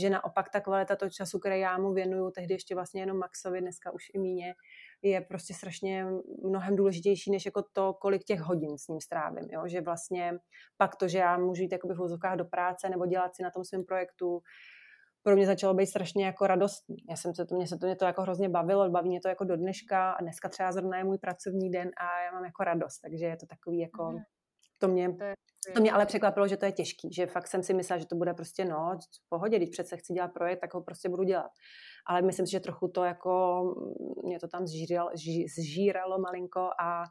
že naopak ta kvalita toho času, který já mu věnuju, tehdy ještě vlastně jenom Maxovi, dneska už i míně, je prostě strašně mnohem důležitější, než jako to, kolik těch hodin s ním strávím. Jo? Že vlastně pak to, že já můžu jít v úzokách do práce nebo dělat si na tom svém projektu, pro mě začalo být strašně jako radostný. Já jsem se to, mě se to, mě to jako hrozně bavilo, baví mě to jako do dneška a dneska třeba zrovna je můj pracovní den a já mám jako radost, takže je to takový jako, mm. To mě, to, je, to mě ale překvapilo, že to je těžký, že fakt jsem si myslela, že to bude prostě no, v pohodě, když přece chci dělat projekt, tak ho prostě budu dělat. Ale myslím si, že trochu to jako, mě to tam zžíralo, zžíralo malinko a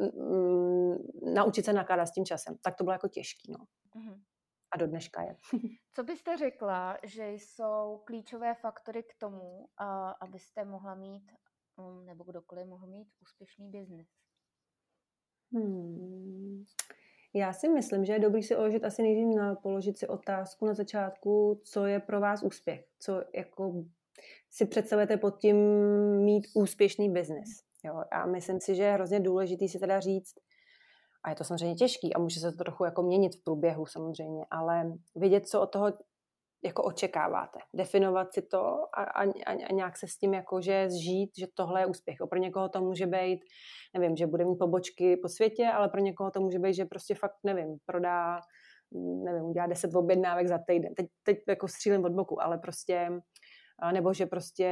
mm, naučit se nakládat s tím časem. Tak to bylo jako těžký, no. Mm a do dneška je. Co byste řekla, že jsou klíčové faktory k tomu, abyste mohla mít, um, nebo kdokoliv mohl mít úspěšný biznis? Hmm. Já si myslím, že je dobrý si oložit asi nejdřív na, položit si otázku na začátku, co je pro vás úspěch, co jako si představujete pod tím mít úspěšný biznis. Jo, a myslím si, že je hrozně důležitý si teda říct, a je to samozřejmě těžký a může se to trochu jako měnit v průběhu samozřejmě, ale vědět, co od toho jako očekáváte. Definovat si to a, a, a nějak se s tím jakože zžít, že tohle je úspěch. Pro někoho to může být, nevím, že bude mít pobočky po světě, ale pro někoho to může být, že prostě fakt, nevím, prodá, nevím, udělá 10 objednávek za týden. Teď, teď jako střílím od boku, ale prostě nebo že prostě,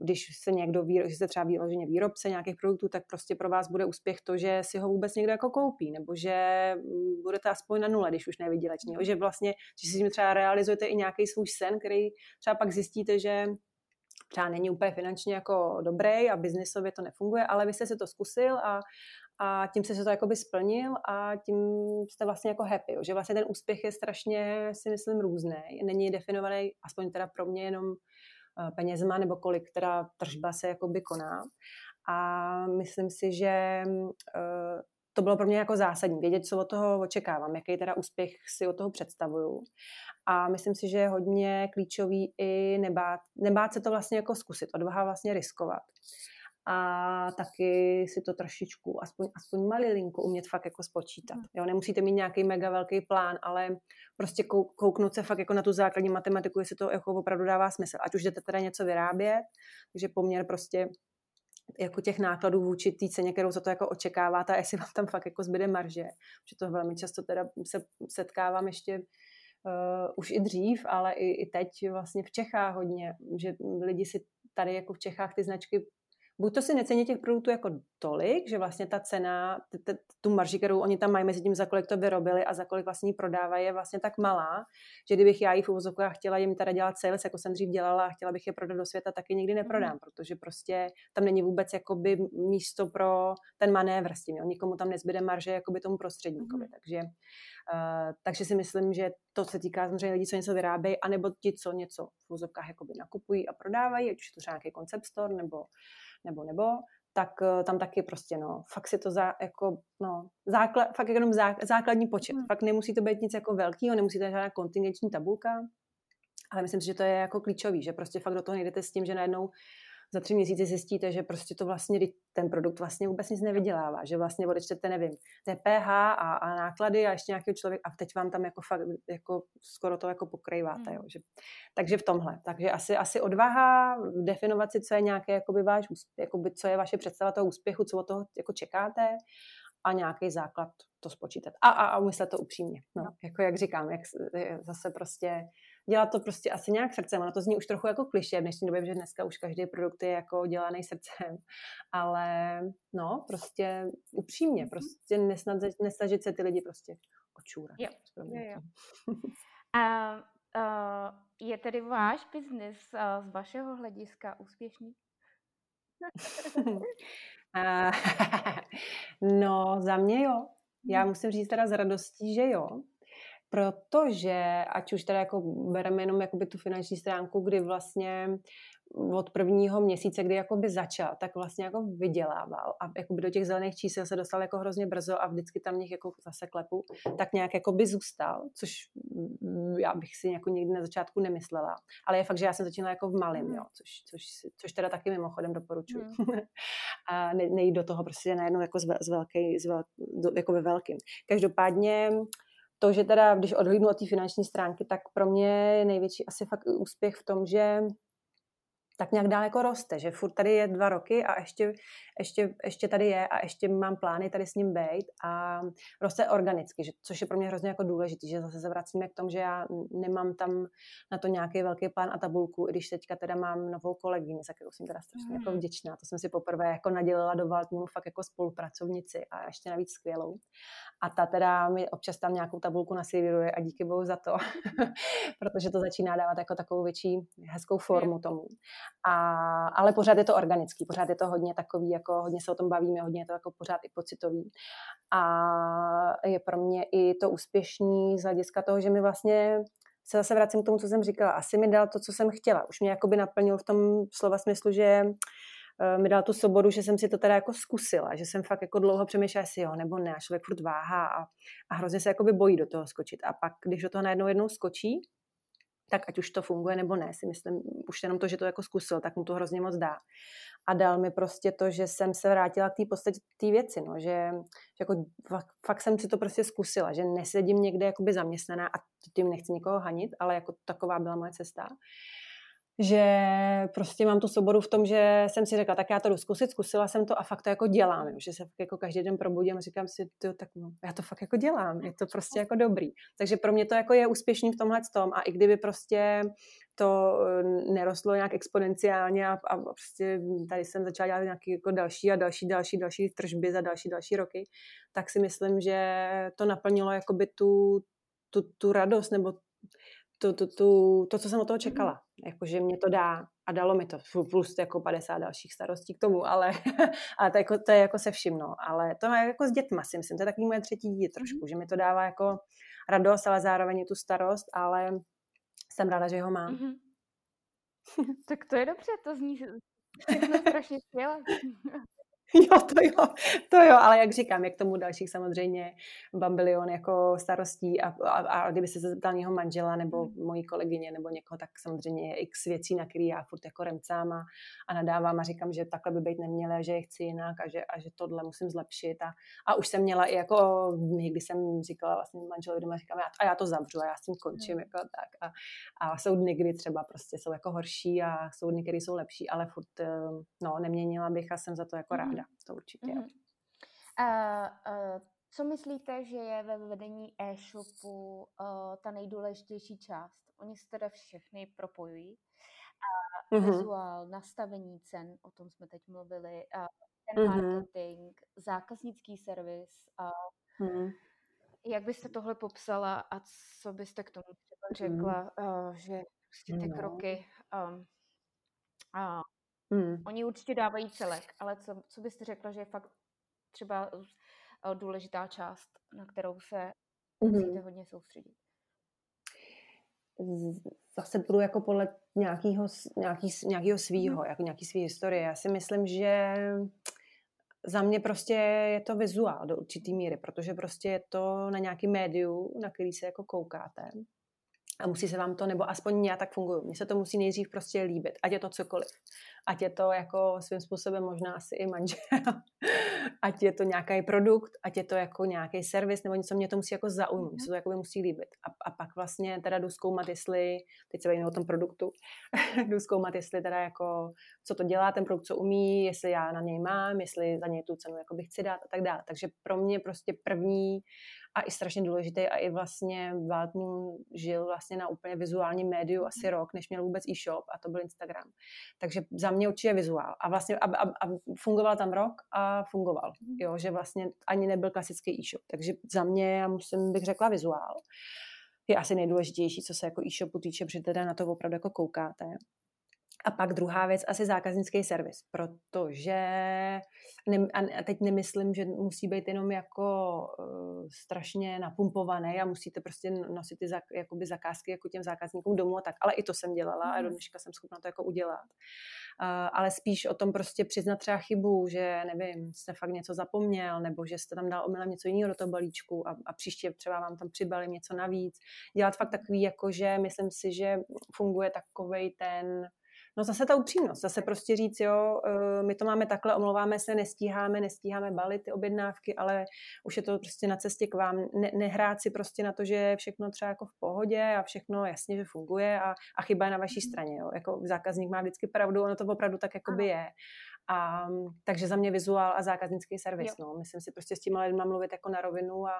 když se někdo, ví, že se třeba výloženě výrobce nějakých produktů, tak prostě pro vás bude úspěch to, že si ho vůbec někdo jako koupí, nebo že mm, budete aspoň na nule, když už nevydělečný. Že vlastně, že si třeba realizujete i nějaký svůj sen, který třeba pak zjistíte, že třeba není úplně finančně jako dobrý a biznisově to nefunguje, ale vy jste si to zkusil a, a tím se to jakoby splnil a tím jste vlastně jako happy, že vlastně ten úspěch je strašně, si myslím, různý. Není definovaný, aspoň teda pro mě jenom eh, penězma nebo kolik teda tržba se jakoby koná. A myslím si, že eh, to bylo pro mě jako zásadní, vědět, co od toho očekávám, jaký teda úspěch si od toho představuju. A myslím si, že je hodně klíčový i nebát, nebát se to vlastně jako zkusit, odvaha vlastně riskovat a taky si to trošičku, aspoň, aspoň malilinku umět fakt jako spočítat. Hmm. Jo, nemusíte mít nějaký mega velký plán, ale prostě kouknout se fakt jako na tu základní matematiku, jestli to jako opravdu dává smysl. Ať už jdete teda něco vyrábět, takže poměr prostě jako těch nákladů vůči té ceně, kterou za to jako očekáváte a jestli vám tam fakt jako zbyde marže. Protože to velmi často teda se setkávám ještě uh, už i dřív, ale i, i teď vlastně v Čechách hodně, že lidi si tady jako v Čechách ty značky buď to si necení těch produktů jako tolik, že vlastně ta cena, t- t- tu marži, kterou oni tam mají mezi tím, za kolik to vyrobili a za kolik vlastně ji prodávají, je vlastně tak malá, že kdybych já jí v uvozovkách chtěla jim teda dělat sales, jako jsem dřív dělala a chtěla bych je prodat do světa, taky nikdy neprodám, mm. protože prostě tam není vůbec jakoby místo pro ten manévr s tím, jo. nikomu tam nezbyde marže jakoby tomu prostředníkovi, mm. takže Uh, takže si myslím, že to se týká samozřejmě lidí, co něco vyrábějí, anebo ti, co něco v vozovkách jakoby nakupují a prodávají, ať už to třeba nějaký concept store nebo nebo nebo, tak uh, tam taky prostě, no, fakt si to za, jako, no, základ, fakt jenom zá, základní počet. Hmm. Fakt nemusí to být nic jako velkého, nemusí to být žádná kontingenční tabulka, ale myslím si, že to je jako klíčový, že prostě fakt do toho nejdete s tím, že najednou za tři měsíce zjistíte, že prostě to vlastně ten produkt vlastně vůbec nic nevydělává, že vlastně odečtete, nevím, DPH a, a náklady a ještě nějaký člověk a teď vám tam jako fakt jako skoro to jako pokrýváte, hmm. jo, že, takže v tomhle, takže asi, asi odvaha definovat si, co je nějaké jakoby váš úspěch, jakoby, co je vaše představa toho úspěchu, co od toho jako čekáte a nějaký základ to spočítat. A, a, a myslet to upřímně. No, jako jak říkám, jak zase prostě dělat to prostě asi nějak srdcem. Ono to zní už trochu jako kliše v dnešní době, že dneska už každý produkt je jako dělaný srdcem. Ale no, prostě upřímně, mhm. prostě nesnažit, nesnažit se ty lidi prostě očůrat. Jo, jo, jo. A uh, je tedy váš biznis uh, z vašeho hlediska úspěšný? no, za mě jo. Já mhm. musím říct teda s radostí, že jo protože ať už teda jako bereme jenom jakoby tu finanční stránku, kdy vlastně od prvního měsíce, kdy jakoby začal, tak vlastně jako vydělával a jakoby do těch zelených čísel se dostal jako hrozně brzo a vždycky tam nich jako zase klepu, tak nějak jakoby zůstal, což já bych si jako někdy na začátku nemyslela. Ale je fakt, že já jsem začínala jako v malém, jo, což, což, což teda taky mimochodem doporučuji. Mm. a ne, nejít do toho prostě najednou jako z, z velký, z velk, do, jako ve velkým. Každopádně to, že teda, když odhlídnu od té finanční stránky, tak pro mě je největší asi fakt úspěch v tom, že tak nějak dál jako roste, že furt tady je dva roky a ještě, ještě, ještě tady je a ještě mám plány tady s ním být a roste organicky, že, což je pro mě hrozně jako důležité, že zase se vracíme k tomu, že já nemám tam na to nějaký velký plán a tabulku, i když teďka teda mám novou kolegyni, za kterou jsem teda strašně jako mm. jako vděčná, to jsem si poprvé jako nadělila do Valtmunu fakt jako spolupracovnici a ještě navíc skvělou. A ta teda mi občas tam nějakou tabulku nasivíruje a díky bohu za to, protože to začíná dávat jako takovou větší hezkou formu tomu. A, ale pořád je to organický, pořád je to hodně takový, jako hodně se o tom bavíme, hodně je to jako pořád i pocitový. A je pro mě i to úspěšný z hlediska toho, že mi vlastně se zase vracím k tomu, co jsem říkala. Asi mi dal to, co jsem chtěla. Už mě jakoby naplnil v tom slova smyslu, že eh, mi dal tu svobodu, že jsem si to teda jako zkusila, že jsem fakt jako dlouho přemýšlela, jestli jo nebo ne, a člověk furt váhá a, a hrozně se jakoby bojí do toho skočit. A pak, když do toho najednou jednou skočí, tak ať už to funguje nebo ne, si myslím, už jenom to, že to jako zkusil, tak mu to hrozně moc dá. A dal mi prostě to, že jsem se vrátila k té podstatě té věci, no, že, že jako fakt, fakt, jsem si to prostě zkusila, že nesedím někde jakoby zaměstnaná a tím nechci nikoho hanit, ale jako taková byla moje cesta že prostě mám tu svobodu v tom, že jsem si řekla, tak já to jdu zkusit, zkusila jsem to a fakt to jako dělám, že se jako každý den probudím a říkám si, to, tak no, já to fakt jako dělám, je to prostě jako dobrý. Takže pro mě to jako je úspěšný v tomhle tom a i kdyby prostě to eh, nerostlo nějak exponenciálně a, a prostě tady jsem začala dělat nějaké jako další a další, další, další tržby za další, další roky, tak si myslím, že to naplnilo jakoby tu, tu, tu radost nebo tu, tu, tu, to, co jsem od toho mhm. čekala. Jakože mě to dá a dalo mi to plus jako 50 dalších starostí k tomu, ale, ale to, jako, to je jako se vším, no. Ale to je jako s dětma, si myslím, to je takový moje třetí dítě trošku, mhm. že mi to dává jako radost, ale zároveň tu starost, ale jsem ráda, že ho mám. Mm-hmm. tak to je dobře, to zní všechno strašně skvěle. Jo, to jo, to jo, ale jak říkám, je k tomu dalších samozřejmě bambilion jako starostí a, a, a kdyby se zeptal něho manžela nebo hmm. mojí kolegyně nebo někoho, tak samozřejmě je x věcí, na který já furt jako remcám a, a nadávám a říkám, že takhle by být neměla, že je chci jinak a že, a že tohle musím zlepšit a, a už jsem měla i jako někdy jsem říkala vlastně manželovi doma, říkám, a já to zavřu a já s tím končím, hmm. jako tak a, a jsou dny, kdy třeba prostě jsou jako horší a jsou dny, které jsou lepší, ale furt, eh, no, neměnila bych a jsem za to jako hmm. Ráda to určitě. Mm-hmm. Uh, uh, co myslíte, že je ve vedení e-shopu uh, ta nejdůležitější část? Oni se teda všechny propojují. Uh, mm-hmm. Vizuál, nastavení cen, o tom jsme teď mluvili, uh, ten mm-hmm. marketing, zákaznický servis. Uh, mm-hmm. Jak byste tohle popsala a co byste k tomu třeba mm-hmm. řekla, uh, že prostě ty no. kroky um, uh, Hmm. Oni určitě dávají celek, ale co, co byste řekla, že je fakt třeba eh, důležitá část, na kterou se musíte hmm. hodně soustředit? Zase budu jako podle nějakého, nějaký, nějakého svýho, hmm. jako nějaký svý historie. Já si myslím, že za mě prostě je to vizuál do určitý míry, protože prostě je to na nějaký médiu, na který se jako koukáte a musí se vám to, nebo aspoň já tak funguji, mně se to musí nejdřív prostě líbit, ať je to cokoliv. Ať je to jako svým způsobem možná asi i manžel, ať je to nějaký produkt, ať je to jako nějaký servis nebo něco, mě to musí jako zaujmout, mě se to jako musí líbit. A, a pak vlastně teda jdu zkoumat, jestli, teď se bavíme o tom produktu, jdu zkoumat, jestli teda jako, co to dělá, ten produkt, co umí, jestli já na něj mám, jestli za něj tu cenu jako bych chci dát a tak dále. Takže pro mě prostě první a i strašně důležitý a i vlastně Waldmoon žil vlastně na úplně vizuálním médiu asi rok, než měl vůbec e-shop a to byl Instagram. Takže za mě určitě vizuál. A vlastně a, a, a fungoval tam rok a fungoval. Jo, že vlastně ani nebyl klasický e-shop. Takže za mě, já musím bych řekla vizuál. Je asi nejdůležitější, co se jako e-shopu týče, protože teda na to opravdu jako koukáte. A pak druhá věc, asi zákaznický servis, protože ne, a teď nemyslím, že musí být jenom jako uh, strašně napumpovaný a musíte prostě nosit ty zak, jakoby zakázky jako těm zákazníkům domů a tak, ale i to jsem dělala a do mhm. dneška jsem schopna to jako udělat. Uh, ale spíš o tom prostě přiznat třeba chybu, že nevím, jste fakt něco zapomněl, nebo že jste tam dal omylem něco jiného do toho balíčku a, a příště třeba vám tam přibalím něco navíc. Dělat fakt takový, jako že myslím si, že funguje takovej ten No zase ta upřímnost, zase prostě říct, jo, eh, my to máme takhle, omlouváme se, nestíháme, nestíháme balit ty objednávky, ale už je to prostě na cestě k vám. Ne, nehrát si prostě na to, že je všechno třeba jako v pohodě a všechno jasně, že funguje a, a chyba je na vaší mhm. straně, jo. Jako zákazník má vždycky pravdu, ono to opravdu tak jakoby je. A, takže za mě vizuál a zákaznický servis. No. Myslím si prostě s těma lidma mluvit jako na rovinu a,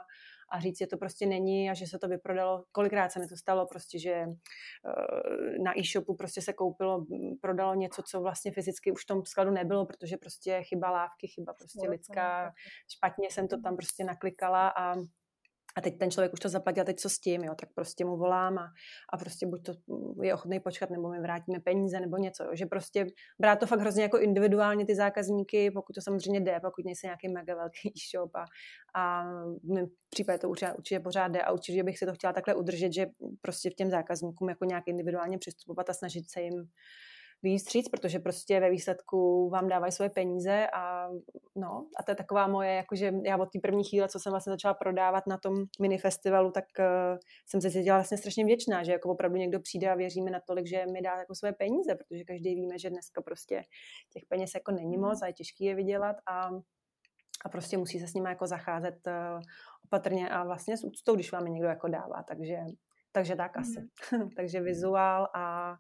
a říct, že to prostě není a že se to vyprodalo. Kolikrát se mi to stalo prostě, že uh, na e-shopu prostě se koupilo, prodalo něco, co vlastně fyzicky už v tom skladu nebylo, protože prostě chyba lávky, chyba prostě lidská, špatně jsem to tam prostě naklikala a a teď ten člověk už to zaplatil, teď co s tím, jo, tak prostě mu volám a, a prostě buď to je ochotný počkat, nebo my vrátíme peníze, nebo něco, jo, že prostě brát to fakt hrozně jako individuálně ty zákazníky, pokud to samozřejmě jde, pokud nejsi nějaký mega velký e-shop a, a v mém případě to určitě, určitě pořád jde a určitě bych si to chtěla takhle udržet, že prostě v těm zákazníkům jako nějak individuálně přistupovat a snažit se jim stříc, protože prostě ve výsledku vám dávají svoje peníze a no, a to je taková moje, jakože já od té první chvíle, co jsem vlastně začala prodávat na tom mini festivalu, tak uh, jsem se cítila vlastně strašně vděčná, že jako opravdu někdo přijde a věříme na tolik, že mi dá jako svoje peníze, protože každý víme, že dneska prostě těch peněz jako není moc a je těžký je vydělat a a prostě musí se s nimi jako zacházet uh, opatrně a vlastně s úctou, když vám je někdo jako dává, takže, takže tak asi. Mm. takže vizuál a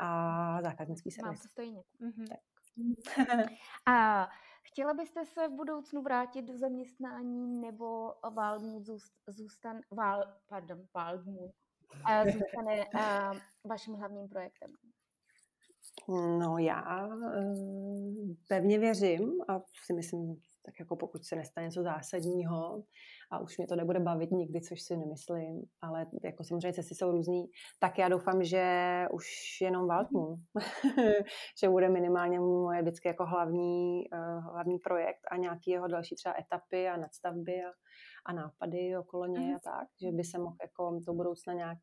a zákaznický servis. Mám to stejně. Mm-hmm. Tak. a chtěla byste se v budoucnu vrátit do zaměstnání nebo zůst, zůstan, Val, pardon, Wildmood zůstane vaším hlavním projektem? No já uh, pevně věřím a si myslím, tak jako pokud se nestane něco zásadního a už mě to nebude bavit nikdy, což si nemyslím, ale jako samozřejmě cesty jsou různý, tak já doufám, že už jenom váltnu, že bude minimálně moje vždycky jako hlavní, uh, hlavní projekt a nějaký jeho další třeba etapy a nadstavby a, a nápady okolo něj a tak, že by se mohl jako do budoucna nějak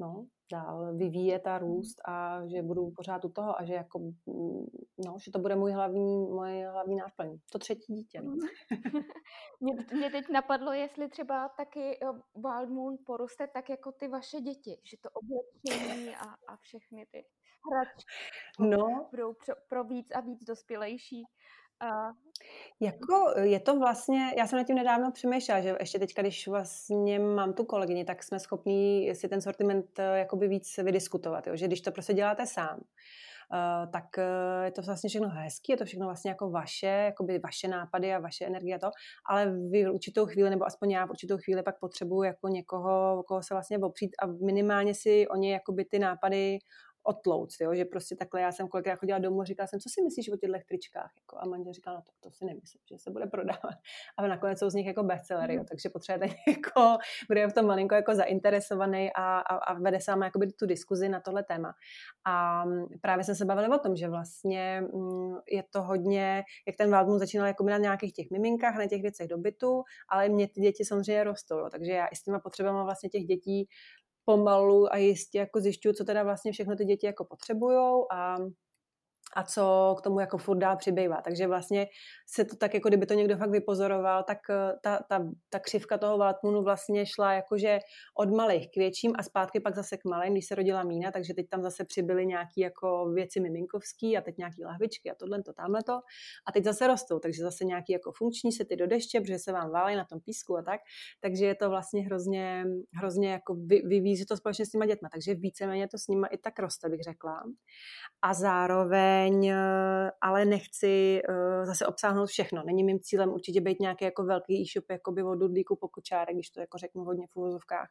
no, dál vyvíjet a růst a že budu pořád u toho a že jako, mm, no, že to bude můj hlavní, moje hlavní náplň. To třetí dítě. No. mě, mě teď napadlo, jestli třeba taky Wild Moon poroste tak jako ty vaše děti, že to oblečení a, a všechny ty hračky no. budou pro, pro víc a víc dospělejší. A... Jako je to vlastně, já jsem na tím nedávno přemýšlela, že ještě teďka, když vlastně mám tu kolegyni, tak jsme schopní si ten sortiment eh, jakoby víc vydiskutovat, jo? že když to prostě děláte sám, Uh, tak uh, je to vlastně všechno hezké, je to všechno vlastně jako vaše, jakoby vaše nápady a vaše energie a to, ale v určitou chvíli, nebo aspoň já v určitou chvíli pak potřebuji jako někoho, koho se vlastně opřít a minimálně si o ně jakoby ty nápady otlouc, jo? že prostě takhle já jsem kolikrát chodila domů a říkala jsem, co si myslíš o těchto tričkách? Jako, a manžel říkal, no to, to si nemyslím, že se bude prodávat. A nakonec jsou z nich jako bestsellery, jo? Mhm. takže potřebujete jako, kdo je v tom malinko jako zainteresovaný a, a, a vede sám jakoby tu diskuzi na tohle téma. A mm, právě jsme se bavili o tom, že vlastně mm, je to hodně, jak ten Waldmund začínal jako na nějakých těch miminkách, na těch věcech do bytu, ale mě ty děti samozřejmě rostou, jo? takže já i s těma potřebama vlastně těch dětí pomalu a jistě jako zjišťuju, co teda vlastně všechno ty děti jako potřebujou a a co k tomu jako furt dál přibývá. Takže vlastně se to tak, jako kdyby to někdo fakt vypozoroval, tak eh, ta, ta, ta křivka toho Vatmunu vlastně šla jakože od malých k větším a zpátky pak zase k malým, když se rodila Mína, takže teď tam zase přibyly nějaké jako věci miminkovský a teď nějaké lahvičky a tohle, to, tamhle to. A teď zase rostou, takže zase nějaký jako funkční sety do deště, protože se vám válí na tom písku a tak. Takže je to vlastně hrozně, hrozně jako vy, vyvíjí to společně s těma dětma. Takže víceméně to s nima i tak roste, bych řekla. A zároveň, eh, ale nechci eh, zase obsáhnout všechno. Není mým cílem určitě být nějaký jako velký e-shop jakoby od Dudlíku po kočárek, když to jako řeknu hodně v úvozovkách.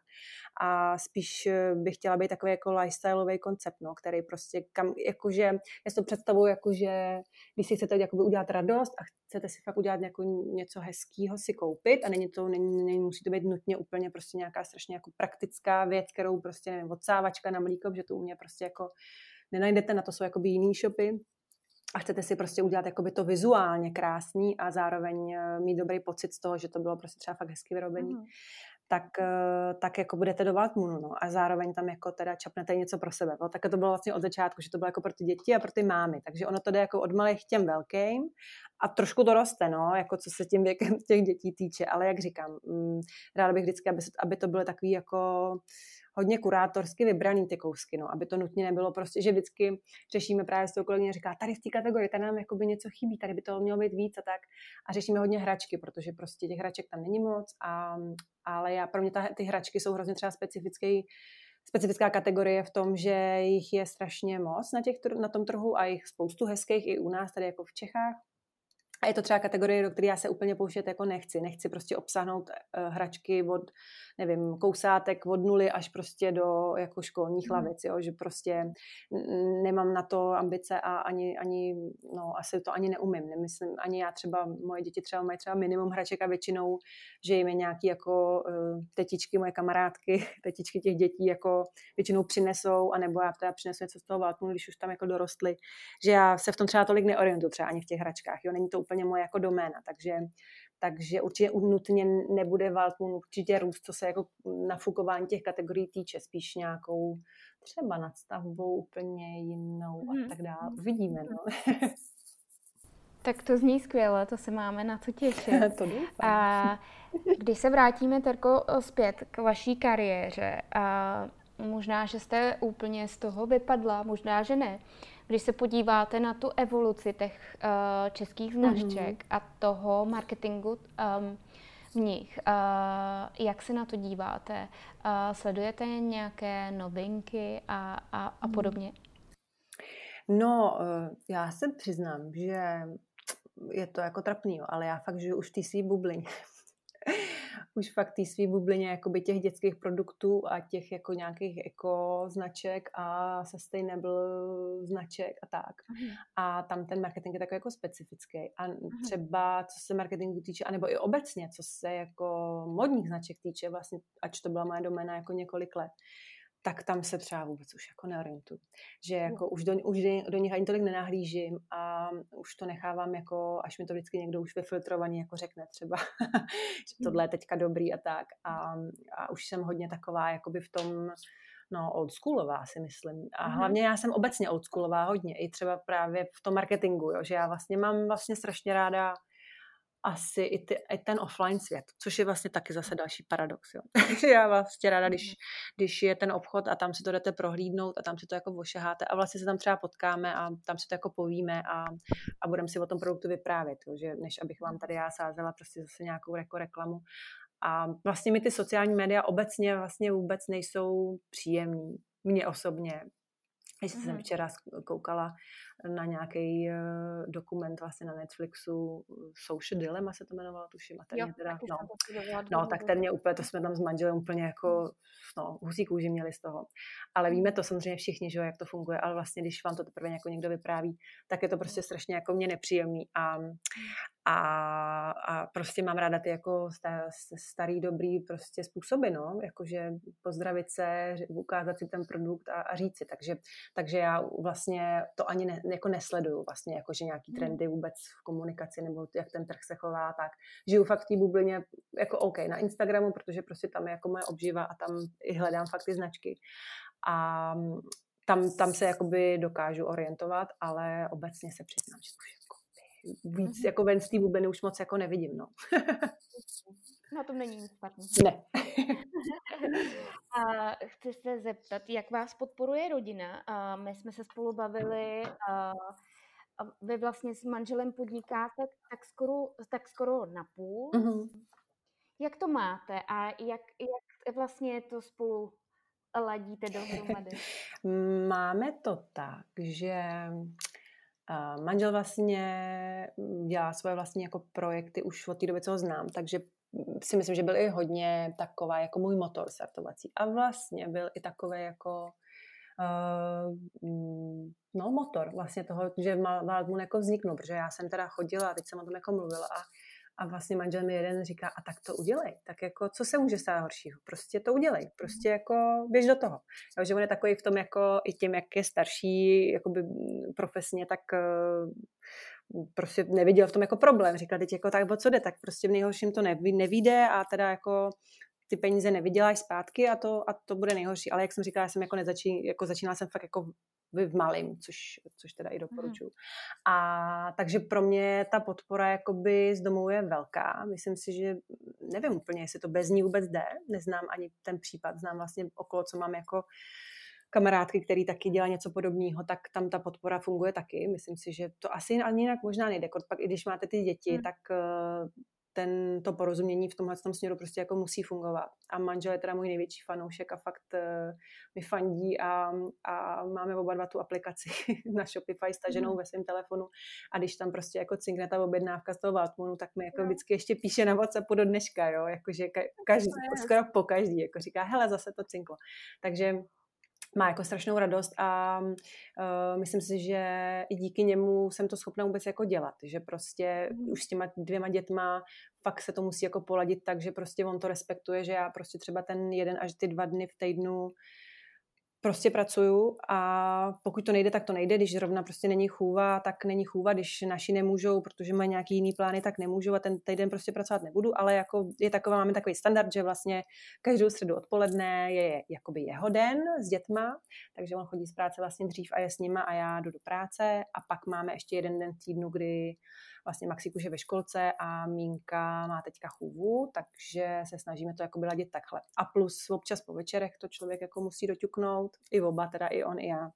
A spíš eh, bych chtěla být takový jako lifestyleový koncept, no, který prostě kam, jakože, já si to představuji, jakože když si chcete jakoby udělat radost a chcete si fakt udělat jako něco hezkého si koupit a není to, není, není, musí to být nutně úplně prostě nějaká strašně jako praktická věc, kterou prostě nevím, odsávačka na mlíko, že to u mě prostě jako nenajdete, na to jsou jakoby jiný shopy, a chcete si prostě udělat jakoby to vizuálně krásný a zároveň eh, mít dobrý pocit z toho, že to bylo prostě třeba fakt hezky vyrobení, mm tak, eh, tak jako budete do Valtmunu, no, a zároveň tam jako teda čapnete něco pro sebe. No, tak to bylo vlastně od začátku, že to bylo jako pro ty děti a pro ty mámy, takže ono to jde jako od malých těm velkým a trošku to roste, no, jako co se tím věkem těch dětí týče, ale jak říkám, mm, ráda bych vždycky, aby, aby to bylo takový jako hodně kurátorsky vybraný ty kousky, no, aby to nutně nebylo prostě, že vždycky řešíme právě s tou kolegyně, říká, tady v té kategorii, tady nám jakoby něco chybí, tady by to mělo být víc a tak. A řešíme hodně hračky, protože prostě těch hraček tam není moc, a, ale já, pro mě ta, ty hračky jsou hrozně třeba specifický, specifická kategorie v tom, že jich je strašně moc na, těch, na tom trhu a jich spoustu hezkých i u nás, tady jako v Čechách. A je to třeba kategorie, do které já se úplně pouštět jako nechci. Nechci prostě obsáhnout uh, hračky od nevím, kousátek od nuly až prostě do jako školních hmm. lavic, jo, že prostě nemám na to ambice a ani, ani no, asi to ani neumím, nemyslím, ani já třeba, moje děti třeba mají třeba minimum hraček a většinou, že jim je nějaký jako uh, tetičky, moje kamarádky, tetičky těch dětí jako většinou přinesou, anebo já teda přinesu něco z toho válku, když už tam jako dorostly, že já se v tom třeba tolik neorientuju třeba ani v těch hračkách, jo, není to úplně moje jako doména, takže takže určitě nutně nebude Waldmund určitě růst, co se jako nafukování těch kategorií týče, spíš nějakou třeba nadstavbou úplně jinou a mhm. tak dále. Uvidíme, no. Tak to zní skvěle, to se máme na co těšit. to doufám. A když se vrátíme, Terko, zpět k vaší kariéře, a možná, že jste úplně z toho vypadla, možná, že ne. Když se podíváte na tu evoluci těch uh, českých mhm. značek mm-hmm. a toho marketingu um, v nich, uh, jak se na to díváte? Uh, sledujete nějaké novinky a, a, a mhm. podobně? No, já se přiznám, že je to jako trapný, ale já fakt žiju už v té svý bublině už fakt té svý bublině jakoby těch dětských produktů a těch jako nějakých eko značek a sustainable značek a tak. Uh-huh. A tam ten marketing je takový jako specifický. A uh-huh. třeba co se marketingu týče, anebo i obecně, co se jako modních značek týče, vlastně, ač to byla moje doména jako několik let, tak tam se třeba vůbec už jako neorientuju. Že jako už do, už do nich ani tolik nenahlížím a už to nechávám jako, až mi to vždycky někdo už vyfiltrovaný jako řekne třeba, že tohle je teďka dobrý a tak. A, a už jsem hodně taková jakoby v tom, no oldschoolová si myslím. A hlavně já jsem obecně oldschoolová hodně, i třeba právě v tom marketingu, jo, že já vlastně mám vlastně strašně ráda asi i, ty, i ten offline svět, což je vlastně taky zase další paradox. Jo. já vlastně ráda, když, mhm. když je ten obchod a tam si to jdete prohlídnout a tam si to jako ošaháte a vlastně se tam třeba potkáme a tam si to jako povíme a, a budeme si o tom produktu vyprávět, jo, že než abych vám tady já sázela prostě zase nějakou jako reklamu. A vlastně mi ty sociální média obecně vlastně vůbec nejsou příjemný. Mně osobně, když jsem mhm. včera koukala na nějaký uh, dokument vlastně na Netflixu, Social Dilemma se to jmenovalo, tuším, a ten jo, teda, no, no, tak ten mě úplně, to jsme tam s manželem úplně jako, no, husí kůži měli z toho. Ale víme to samozřejmě všichni, že jo, jak to funguje, ale vlastně, když vám to teprve jako někdo vypráví, tak je to prostě strašně jako mě nepříjemný a, a, a prostě mám ráda ty jako starý, dobrý prostě způsoby, no, jakože pozdravit se, ukázat si ten produkt a, a říct si, takže, takže já vlastně to ani ne, jako nesleduju vlastně, jakože nějaký hmm. trendy vůbec v komunikaci nebo jak ten trh se chová, tak žiju fakt v té bublině jako OK na Instagramu, protože prostě tam je jako moje obživa a tam i hledám fakt ty značky. A tam, tam se jakoby dokážu orientovat, ale obecně se přiznám, že už jako víc jako ven z té bubliny už moc jako nevidím, no. Na tom není nic špatný. Ne. a chci se zeptat, jak vás podporuje rodina? A my jsme se spolu bavili, a, vy vlastně s manželem podnikáte tak skoro, tak skoro na půl. Mm-hmm. Jak to máte a jak, jak vlastně to spolu ladíte dohromady? Máme to tak, že manžel vlastně dělá svoje vlastní jako projekty už od té doby, co ho znám, takže si myslím, že byl i hodně taková jako můj motor startovací. A vlastně byl i takový jako uh, no motor vlastně toho, že Wildmoon jako vzniknul, protože já jsem teda chodila, teď jsem o tom jako mluvila a A vlastně manžel mi jeden říká, a tak to udělej. Tak jako, co se může stát horšího? Prostě to udělej. Prostě jako běž do toho. Jo, že on je takový v tom jako i tím, jak je starší jakoby profesně, tak uh, prostě neviděl v tom jako problém. Říkal, teď jako tak, o co jde, tak prostě v nejhorším to neví, nevíde a teda jako ty peníze nevyděláš zpátky a to, a to bude nejhorší. Ale jak jsem říkala, já jsem jako, nezačí, jako začínala jsem fakt jako v malým, což, což teda i doporučuji. Mm. A takže pro mě ta podpora jakoby z domu je velká. Myslím si, že nevím úplně, jestli to bez ní vůbec jde. Neznám ani ten případ, znám vlastně okolo, co mám jako kamarádky, který taky dělá něco podobného, tak tam ta podpora funguje taky. Myslím si, že to asi ani jinak možná nejde. Pak i když máte ty děti, hmm. tak eh, ten, to porozumění v tomhle tom směru prostě jako musí fungovat. A manžel je teda můj největší fanoušek a fakt uh, mi fandí a, a máme oba dva tu aplikaci na Shopify staženou mm. ve svém telefonu a když tam prostě jako cinkne ta objednávka z toho Valtmanu, tak mi jako vždycky ještě píše na WhatsAppu do dneška, jo, jakože ka- každý, skoro po každý, jako říká, hele, zase to cinklo. Takže má jako strašnou radost a uh, myslím si, že i díky němu jsem to schopna vůbec jako dělat, že prostě mm. už s těma dvěma dětma fakt se to musí jako poladit tak, že prostě on to respektuje, že já prostě třeba ten jeden až ty dva dny v týdnu prostě pracuju a pokud to nejde, tak to nejde. Když zrovna prostě není chůva, tak není chůva. Když naši nemůžou, protože mají nějaký jiný plány, tak nemůžu a ten týden prostě pracovat nebudu, ale jako je taková, máme takový standard, že vlastně každou středu odpoledne je jakoby jeho den s dětma, takže on chodí z práce vlastně dřív a je s nima a já jdu do práce a pak máme ještě jeden den týdnu, kdy vlastně Maxík už je ve školce a Mínka má teďka chůvu, takže se snažíme to jako ladit takhle. A plus občas po večerech to člověk jako musí doťuknout, i oba, teda i on, i já.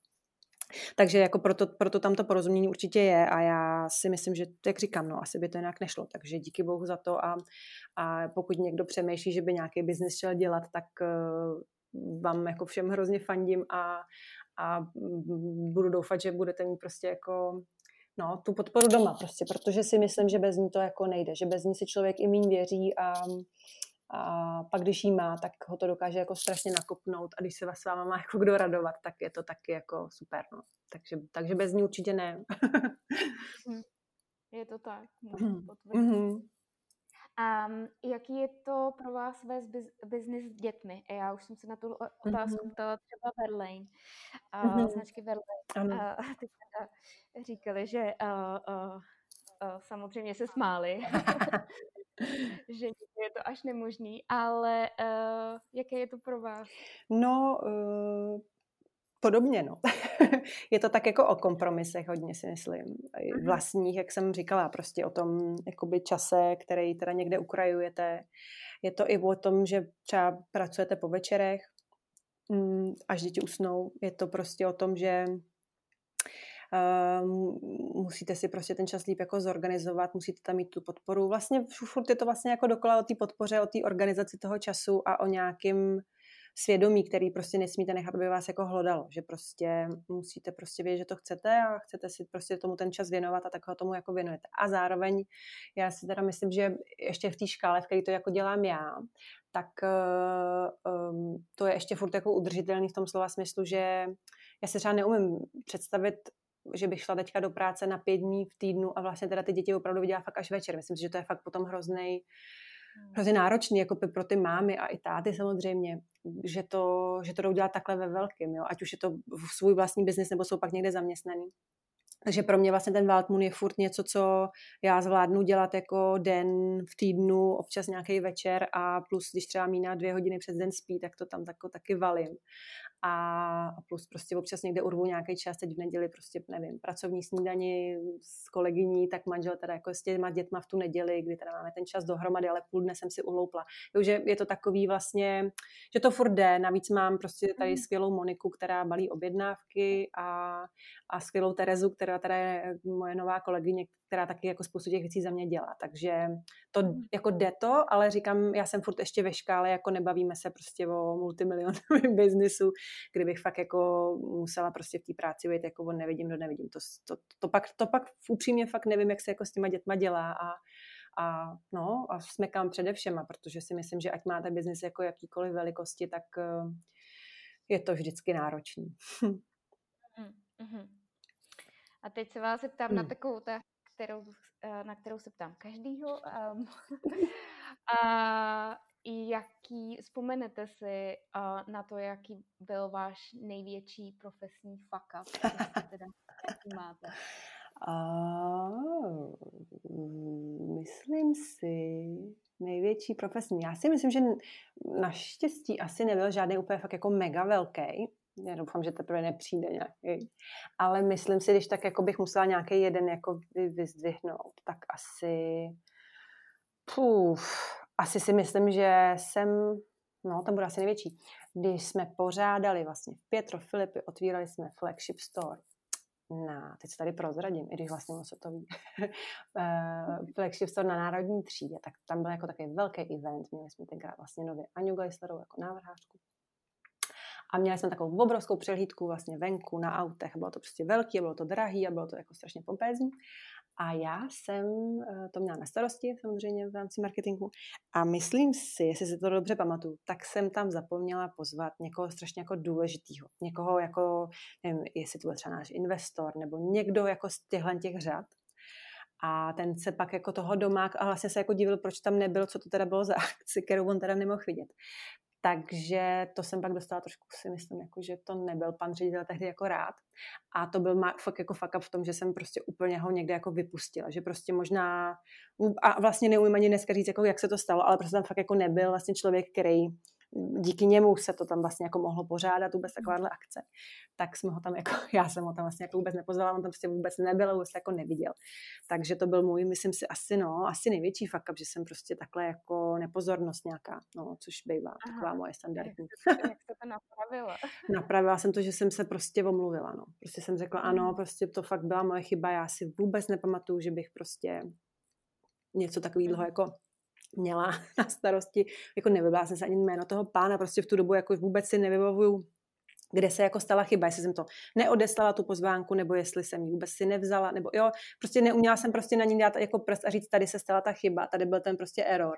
Takže jako proto, proto tam to porozumění určitě je a já si myslím, že, jak říkám, no asi by to jinak nešlo, takže díky bohu za to a, a pokud někdo přemýšlí, že by nějaký biznis chtěl dělat, tak uh, vám jako všem hrozně fandím a, a budu doufat, že budete mít prostě jako no, tu podporu doma prostě, protože si myslím, že bez ní to jako nejde, že bez ní si člověk i méně věří a, a pak když jí má, tak ho to dokáže jako strašně nakopnout a když se vás s váma má jako kdo radovat, tak je to taky jako super, no. Takže, takže bez ní určitě ne. Hm. je to tak, mm-hmm. Um, jaký je to pro vás vést biznis s dětmi? Já už jsem se na tu otázku mm-hmm. ptala třeba Verlaine, uh, mm-hmm. značky Verlaine. A ty říkali, že uh, uh, uh, samozřejmě se smáli, že je to až nemožný, ale uh, jaké je to pro vás? No, uh, podobně, no. je to tak jako o kompromisech hodně, si myslím. Mhm. Vlastních, jak jsem říkala, prostě o tom jakoby čase, který teda někde ukrajujete. Je to i o tom, že třeba pracujete po večerech, mm, až děti usnou. Je to prostě o tom, že Uh, musíte si prostě ten čas líp jako zorganizovat, musíte tam mít tu podporu. Vlastně furt je to vlastně jako dokola o té podpoře, o té organizaci toho času a o nějakým svědomí, který prostě nesmíte nechat, aby vás jako hlodalo, že prostě musíte prostě vědět, že to chcete a chcete si prostě tomu ten čas věnovat a tak ho tomu jako věnujete. A zároveň já si teda myslím, že ještě v té škále, v které to jako dělám já, tak um, to je ještě furt jako udržitelný v tom slova smyslu, že já se třeba neumím představit že bych šla teďka do práce na pět dní v týdnu a vlastně teda ty děti opravdu viděla fakt až večer. Myslím si, že to je fakt potom hrozný. Hrozně náročný jako pro ty mámy a i táty samozřejmě, že to, že to jdou dělat takhle ve velkým, jo? ať už je to v svůj vlastní biznis nebo jsou pak někde zaměstnaný. Takže pro mě vlastně ten Waldmoon je furt něco, co já zvládnu dělat jako den v týdnu, občas nějaký večer a plus, když třeba míná dvě hodiny přes den spí, tak to tam tako, taky valím a plus prostě občas někde urvu nějaký čas, teď v neděli prostě, nevím, pracovní snídani s kolegyní, tak manžel teda jako s těma dětma v tu neděli, kdy teda máme ten čas dohromady, ale půl dne jsem si uhloupla. Takže je to takový vlastně, že to furt jde, navíc mám prostě tady mhm. skvělou Moniku, která balí objednávky a, a skvělou Terezu, která teda je moje nová kolegyně, která taky jako spoustu těch věcí za mě dělá. Takže to mhm. jako jde to, ale říkám, já jsem furt ještě ve škále, jako nebavíme se prostě o multimilionovém biznisu, kdybych fakt jako musela prostě v té práci být jako on nevidím, do nevidím. To, to, to, pak, to pak upřímně fakt nevím, jak se jako s těma dětma dělá a, a, no, a smekám především, protože si myslím, že ať máte biznis jako jakýkoliv velikosti, tak eh, je to vždycky náročný. Mm-hmm. A teď se vás zeptám hmm. na takovou ta kterou, eh, na kterou se ptám každýho. Um, a jaký, vzpomenete si uh, na to, jaký byl váš největší profesní fuck up, teda, jaký máte? Uh, myslím si, největší profesní. Já si myslím, že naštěstí asi nebyl žádný úplně fakt jako mega velký. Já doufám, že teprve nepřijde nějaký. Ale myslím si, když tak jako bych musela nějaký jeden jako vyzdvihnout, tak asi... Puf, asi si myslím, že jsem, no to bude asi největší, když jsme pořádali vlastně v Pietro Filipy, otvírali jsme flagship store na, teď se tady prozradím, i když vlastně moc to ví, uh, flagship store na Národní třídě, tak tam byl jako takový velký event, měli jsme tenkrát vlastně nově Aniu Geislerovou jako návrhářku. A měli jsme takovou obrovskou přehlídku vlastně venku na autech. Bylo to prostě velký, bylo to drahý a bylo to jako strašně pompézní. A já jsem eh, to měla na starosti samozřejmě v rámci marketingu a myslím si, jestli si to dobře pamatuju, tak jsem tam zapomněla pozvat někoho strašně jako důležitýho. Někoho jako, nevím, jestli to byl třeba náš investor nebo někdo jako z těchhle těch řad. A ten se pak jako toho domák a vlastně se jako divil, proč tam nebyl, co to teda bylo za akci, kterou on teda nemohl vidět. Takže to jsem pak dostala trošku, si myslím, jako, že to nebyl pan ředitel tehdy jako rád. A to byl fakt jako fuck up v tom, že jsem prostě úplně ho někde jako vypustila. Že prostě možná, a vlastně neumím ani dneska říct, jako jak se to stalo, ale prostě tam fakt jako nebyl vlastně člověk, který díky němu se to tam vlastně jako mohlo pořádat vůbec takováhle akce. Tak jsme ho tam jako, já jsem ho tam vlastně jako vůbec nepozvala, on tam prostě vůbec nebyl, vůbec jako neviděl. Takže to byl můj, myslím si, asi no, asi největší fuck up, že jsem prostě takhle jako nepozornost nějaká, no, což bývá Aha, taková moje standardní. Jak jste to napravila? Napravila jsem to, že jsem se prostě omluvila, no. Prostě jsem řekla, ano, mhm. prostě to fakt byla moje chyba, já si vůbec nepamatuju, že bych prostě něco takového mhm. jako měla na starosti, jako nevybila jsem se ani jméno toho pána, prostě v tu dobu jako vůbec si nevybavuju, kde se jako stala chyba, jestli jsem to neodeslala tu pozvánku, nebo jestli jsem ji vůbec si nevzala, nebo jo, prostě neuměla jsem prostě na ní dát jako prst a říct, tady se stala ta chyba, tady byl ten prostě error.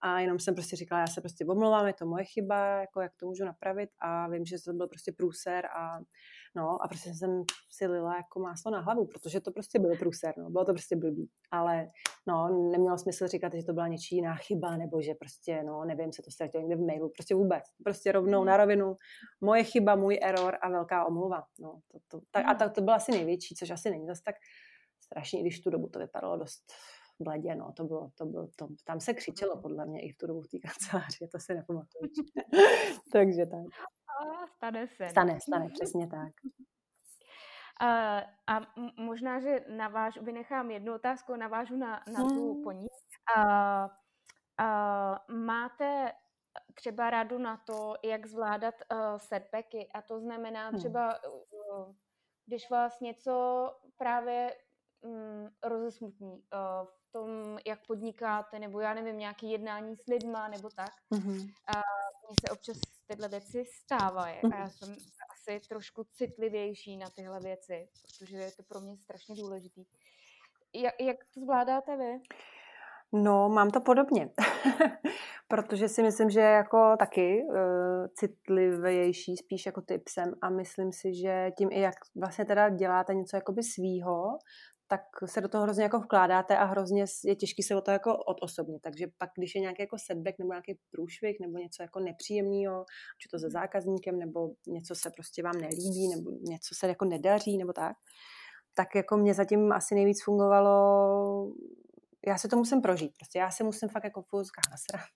A jenom jsem prostě říkala, já se prostě omlouvám, je to moje chyba, jako jak to můžu napravit a vím, že to byl prostě průser a no a prostě jsem si lila jako máslo na hlavu, protože to prostě byl průser, no, bylo to prostě blbý. Ale no, nemělo smysl říkat, že to byla něčí jiná chyba, nebo že prostě, no, nevím, se to ztratilo někde v mailu, prostě vůbec. Prostě rovnou na rovinu, moje chyba, můj error a velká omluva. No, to, to, tak, a tak to byla asi největší, což asi není zase tak strašně, i když tu dobu to vypadalo dost bledě, no, to bylo, to bylo, to, tam se křičelo podle mě i v tu dobu v té kanceláři, to si nepamatuju. Takže tak. A stane se. Stane, stane, přesně tak. Uh, a možná, že navážu, vynechám jednu otázku, navážu na, na tu hmm. po ní. Uh, uh, máte třeba radu na to, jak zvládat uh, setbacky a to znamená hmm. třeba, uh, když vás něco právě um, rozesmutní uh, v tom, jak podnikáte, nebo já nevím, nějaké jednání s lidma, nebo tak. Mm-hmm. Mně se občas tyhle věci stávají a já jsem asi trošku citlivější na tyhle věci, protože je to pro mě strašně důležitý. Jak, jak to zvládáte vy? No, mám to podobně, protože si myslím, že jako taky uh, citlivější spíš jako typsem a myslím si, že tím i jak vlastně teda děláte něco jakoby svýho, tak se do toho hrozně jako vkládáte a hrozně je těžký se o to jako odosobnit. Takže pak, když je nějaký jako setback nebo nějaký průšvih nebo něco jako nepříjemného, či to se mhm. zákazníkem, nebo něco se prostě vám nelíbí, nebo něco se jako nedaří, nebo tak, tak jako mě zatím asi nejvíc fungovalo já se to musím prožít. Prostě já se musím fakt jako v nasrat.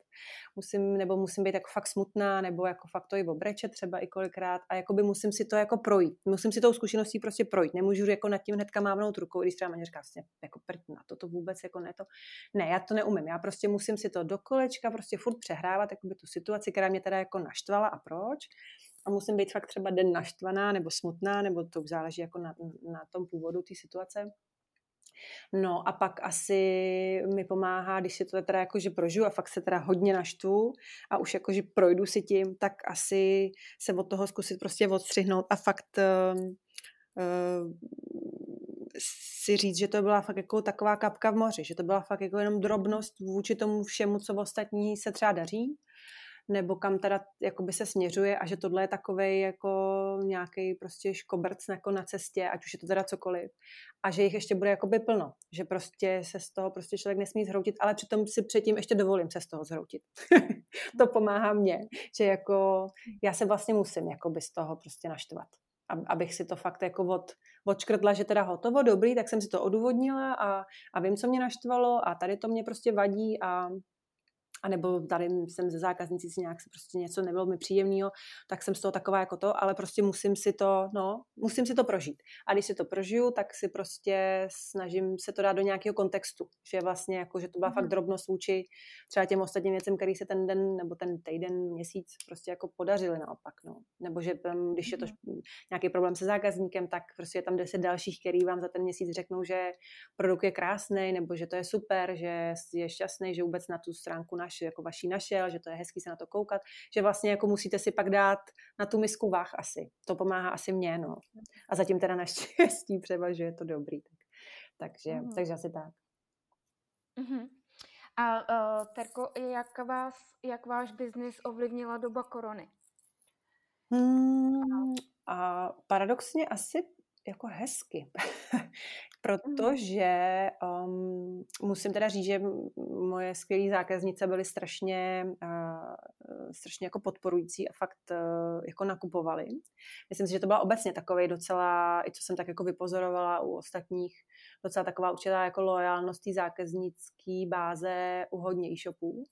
Musím, nebo musím být jako fakt smutná, nebo jako fakt to i obrečet třeba i kolikrát a jako by musím si to jako projít. Musím si tou zkušeností prostě projít. Nemůžu jako nad tím hnedka mávnout rukou, když třeba mě říká vlastně jako prd na to, to vůbec jako ne to. Ne, já to neumím. Já prostě musím si to do kolečka prostě furt přehrávat jako by tu situaci, která mě teda jako naštvala a proč a musím být fakt třeba den naštvaná nebo smutná, nebo to záleží jako na, na tom původu té situace. No a pak asi mi pomáhá, když si to teda jako, že prožiju a fakt se teda hodně naštvu a už jako, že projdu si tím, tak asi se od toho zkusit prostě odstřihnout a fakt uh, uh, si říct, že to byla fakt jako taková kapka v moři, že to byla fakt jako jenom drobnost vůči tomu všemu, co v ostatní se třeba daří nebo kam teda jakoby se směřuje a že tohle je takový jako nějaký prostě škoberc jako na cestě, ať už je to teda cokoliv, a že jich ještě bude jakoby plno, že prostě se z toho prostě člověk nesmí zhroutit, ale přitom si předtím ještě dovolím se z toho zhroutit. to pomáhá mně, že jako já se vlastně musím jakoby z toho prostě naštvat abych si to fakt jako od, odškrtla, že teda hotovo, dobrý, tak jsem si to odůvodnila a, a vím, co mě naštvalo a tady to mě prostě vadí a a nebo tady jsem ze zákaznicí si nějak prostě něco nebylo mi příjemného, tak jsem z toho taková jako to, ale prostě musím si to, no, musím si to prožít. A když si to prožiju, tak si prostě snažím se to dát do nějakého kontextu, že vlastně jako, že to byla mm-hmm. fakt drobnost vůči třeba těm ostatním věcem, který se ten den nebo ten týden, měsíc prostě jako podařili naopak, no. Nebo že tam, když je to mm-hmm. nějaký problém se zákazníkem, tak prostě je tam deset dalších, který vám za ten měsíc řeknou, že produkt je krásný, nebo že to je super, že je šťastný, že vůbec na tu stránku naš jako vaší našel, že to je hezký se na to koukat, že vlastně jako musíte si pak dát na tu misku váh asi. To pomáhá asi mně, no. A zatím teda naštěstí převažuje to dobrý. Tak, takže, mm. takže asi tak. Mm-hmm. A uh, Terko, jak, vás, jak váš biznis ovlivnila doba korony? Hmm, a paradoxně asi jako hezky, protože um, musím teda říct, že moje skvělé zákaznice byly strašně, uh, strašně jako podporující a fakt uh, jako nakupovali. Myslím si, že to byla obecně takový docela, i co jsem tak jako vypozorovala u ostatních, docela taková určitá jako lojalnost té zákaznické báze u hodně e-shopů.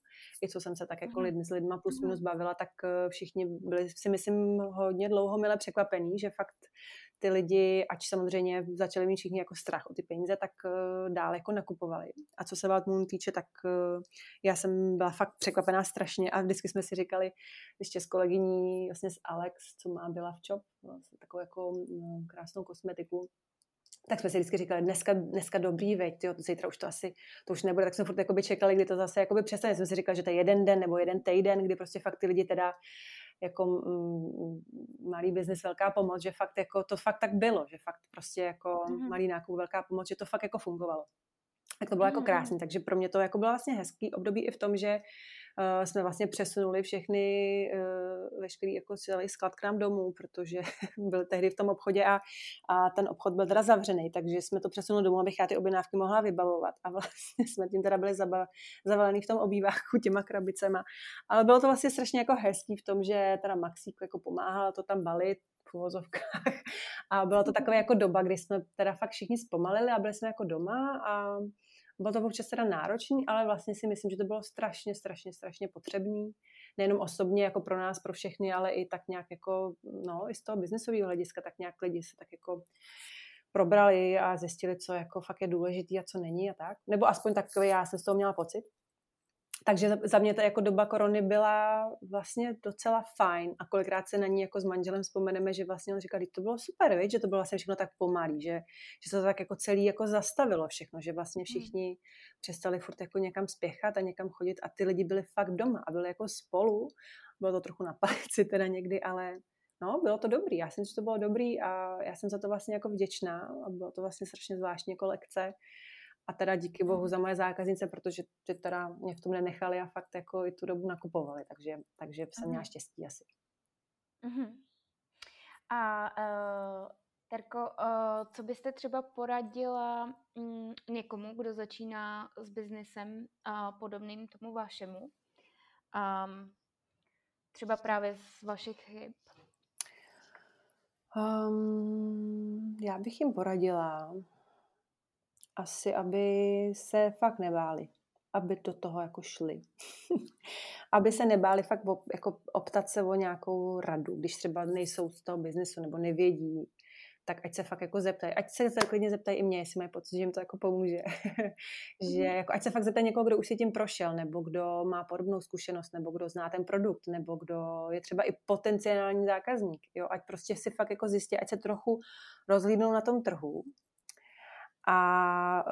I co jsem se tak jako lid, s lidma plus minus bavila, tak všichni byli si myslím hodně dlouho mile překvapení, že fakt ty lidi, ač samozřejmě začali mít všichni jako strach o ty peníze, tak uh, dál jako nakupovali. A co se Wild Moon týče, tak uh, já jsem byla fakt překvapená strašně a vždycky jsme si říkali, ještě s kolegyní, vlastně s Alex, co má byla v Chop, vlastně takovou jako no, krásnou kosmetiku, tak jsme si vždycky říkali, dneska, dneska dobrý, veď, jo, zítra už to asi, to už nebude, tak jsme furt čekali, kdy to zase jakoby přestane. Jsme si říkali, že to je jeden den nebo jeden týden, kdy prostě fakt ty lidi teda jako mm, malý biznis velká pomoc, že fakt jako to fakt tak bylo, že fakt prostě jako mm-hmm. malý nákup velká pomoc, že to fakt jako fungovalo. Tak to bylo mm-hmm. jako krásné, takže pro mě to jako bylo vlastně hezký období i v tom, že uh, jsme vlastně přesunuli všechny, uh, veškerý jako celý sklad k nám domů, protože byl tehdy v tom obchodě a, a ten obchod byl teda zavřený, takže jsme to přesunuli domů, abych já ty objednávky mohla vybavovat a vlastně jsme tím teda byli zavalený v tom obýváku těma krabicema. Ale bylo to vlastně strašně jako hezký v tom, že teda Maxík jako pomáhal to tam balit. A byla to taková jako doba, kdy jsme teda fakt všichni zpomalili a byli jsme jako doma a bylo to občas teda náročný, ale vlastně si myslím, že to bylo strašně, strašně, strašně potřebný. Nejenom osobně jako pro nás, pro všechny, ale i tak nějak jako, no, i z toho biznesového hlediska, tak nějak lidi se tak jako probrali a zjistili, co jako fakt je důležitý a co není a tak. Nebo aspoň takový já jsem z toho měla pocit. Takže za mě ta jako doba korony byla vlastně docela fajn a kolikrát se na ní jako s manželem vzpomeneme, že vlastně on říkal, že to bylo super, viď? že to bylo vlastně všechno tak pomalý, že, že se to tak jako celý jako zastavilo všechno, že vlastně hmm. všichni hmm. přestali furt jako někam spěchat a někam chodit a ty lidi byli fakt doma a byli jako spolu. Bylo to trochu na palici teda někdy, ale no, bylo to dobrý. Já jsem, že to bylo dobrý a já jsem za to vlastně jako vděčná a bylo to vlastně strašně zvláštní jako lekce a teda díky bohu za moje zákaznice, protože ty teda mě v tom nenechali a fakt jako i tu dobu nakupovali, takže, takže jsem měla štěstí asi. Uh-huh. A uh, Terko, uh, co byste třeba poradila um, někomu, kdo začíná s biznesem uh, podobným tomu vašemu? Um, třeba právě z vašich chyb? Um, já bych jim poradila, asi, aby se fakt nebáli, aby do toho jako šli. aby se nebáli fakt op, jako optat se o nějakou radu, když třeba nejsou z toho biznesu nebo nevědí, tak ať se fakt jako zeptají. Ať se klidně zeptají i mě, jestli mají pocit, že jim to jako pomůže. že mhm. jako, ať se fakt zeptají někoho, kdo už si tím prošel, nebo kdo má podobnou zkušenost, nebo kdo zná ten produkt, nebo kdo je třeba i potenciální zákazník. Jo? Ať prostě si fakt jako zjistí, ať se trochu rozhlídnou na tom trhu a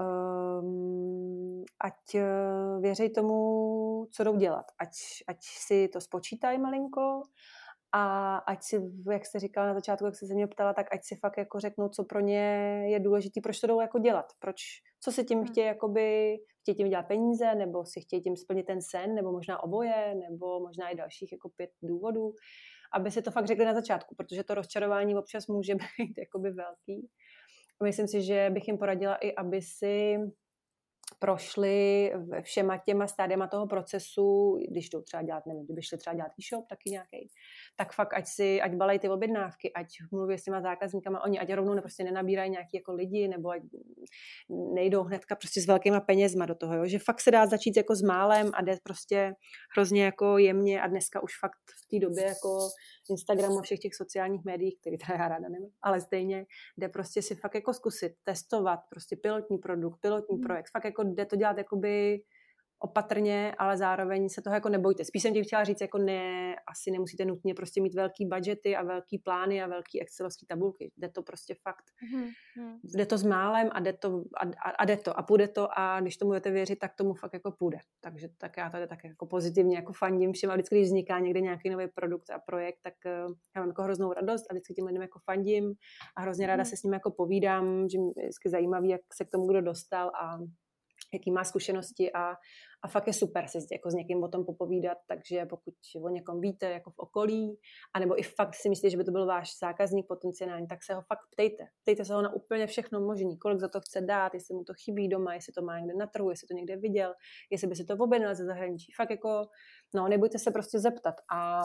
um, ať uh, věří tomu, co jdou dělat. Ať, ať si to spočítají malinko a ať si, jak jste říkala na začátku, jak jste se mě ptala, tak ať si fakt jako řeknou, co pro ně je důležité, proč to jdou jako dělat, proč, co si tím hmm. chtějí, jakoby, chtějí tím dělat peníze, nebo si chtějí tím splnit ten sen, nebo možná oboje, nebo možná i dalších jako pět důvodů aby si to fakt řekli na začátku, protože to rozčarování občas může být jakoby velký. Myslím si, že bych jim poradila i, aby si prošli všema těma stádiama toho procesu, když jdou třeba dělat, nevím, kdyby šli třeba dělat e-shop taky nějaký, tak fakt ať si, ať balají ty objednávky, ať mluví s těma zákazníkama, oni ať rovnou prostě nenabírají nějaký jako lidi, nebo ať nejdou hnedka prostě s velkýma penězma do toho, jo? že fakt se dá začít jako s málem a jde prostě hrozně jako jemně a dneska už fakt v té době jako Instagramu a všech těch sociálních médií, který teda já ráda nemám, ale stejně jde prostě si fakt jako zkusit, testovat prostě pilotní produkt, pilotní mm. projekt, fakt jako jde to dělat jakoby opatrně, ale zároveň se toho jako nebojte. Spíš jsem tím chtěla říct, jako ne, asi nemusíte nutně prostě mít velký budgety a velký plány a velký excelovský tabulky. Jde to prostě fakt, mm-hmm. jde to s málem a jde to a, a, a jde to a půjde to a když tomu budete věřit, tak tomu fakt jako půjde. Takže tak já tady tak jako pozitivně jako fandím všem a vždycky, když vzniká někde nějaký nový produkt a projekt, tak uh, já mám jako hroznou radost a vždycky tím lidem jako fandím a hrozně ráda mm-hmm. se s nimi jako povídám, že je vždycky zajímavý, jak se k tomu kdo dostal a jaký má zkušenosti a, a fakt je super si jako s někým o tom popovídat, takže pokud o někom víte jako v okolí, anebo i fakt si myslíte, že by to byl váš zákazník potenciální, tak se ho fakt ptejte. Ptejte se ho na úplně všechno možné, kolik za to chce dát, jestli mu to chybí doma, jestli to má někde na trhu, jestli to někde viděl, jestli by si to objednal ze zahraničí. Fakt jako, no, nebojte se prostě zeptat a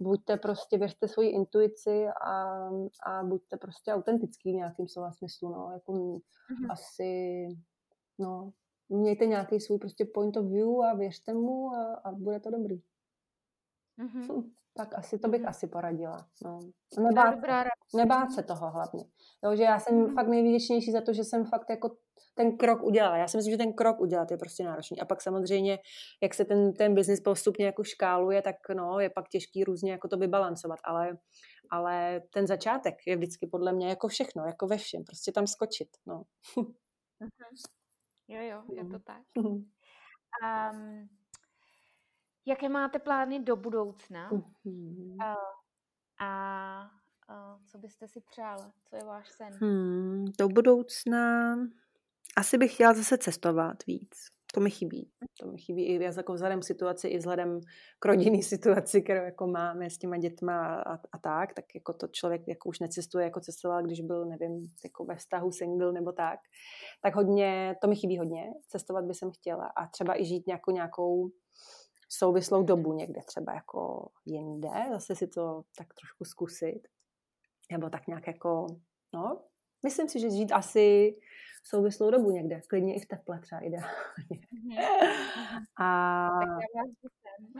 buďte prostě, věřte svoji intuici a, a buďte prostě autentický v nějakým slova smyslu, no, jako mm-hmm. asi, no, mějte nějaký svůj prostě point of view a věřte mu a, a bude to dobrý. Mm-hmm. Hm, tak asi to bych mm-hmm. asi poradila. No. Nebát, nebát se toho hlavně. Jo, že já jsem mm-hmm. fakt nejvděčnější za to, že jsem fakt jako ten krok udělala. Já si myslím, že ten krok udělat je prostě náročný. A pak samozřejmě, jak se ten, ten biznis postupně jako škáluje, tak no, je pak těžký různě jako to vybalancovat. Ale, ale ten začátek je vždycky podle mě jako všechno, jako ve všem. Prostě tam skočit. No. Mm-hmm. Jo, jo, je to tak. Um, jaké máte plány do budoucna? Uh, a uh, co byste si přála? Co je váš sen? Hmm, do budoucna asi bych chtěla zase cestovat víc. To mi chybí. To mi chybí i jako vzhledem k situaci, i vzhledem k rodinný situaci, kterou jako máme s těma dětma a, a tak, tak jako to člověk jako už necestuje, jako cestoval, když byl, nevím, jako ve vztahu single nebo tak. Tak hodně, to mi chybí hodně. Cestovat by jsem chtěla a třeba i žít nějakou, nějakou souvislou dobu někde třeba jako jinde, zase si to tak trošku zkusit. Nebo tak nějak jako, no, myslím si, že žít asi souvislou dobu někde, klidně i v teple třeba ideálně. Mhm. A...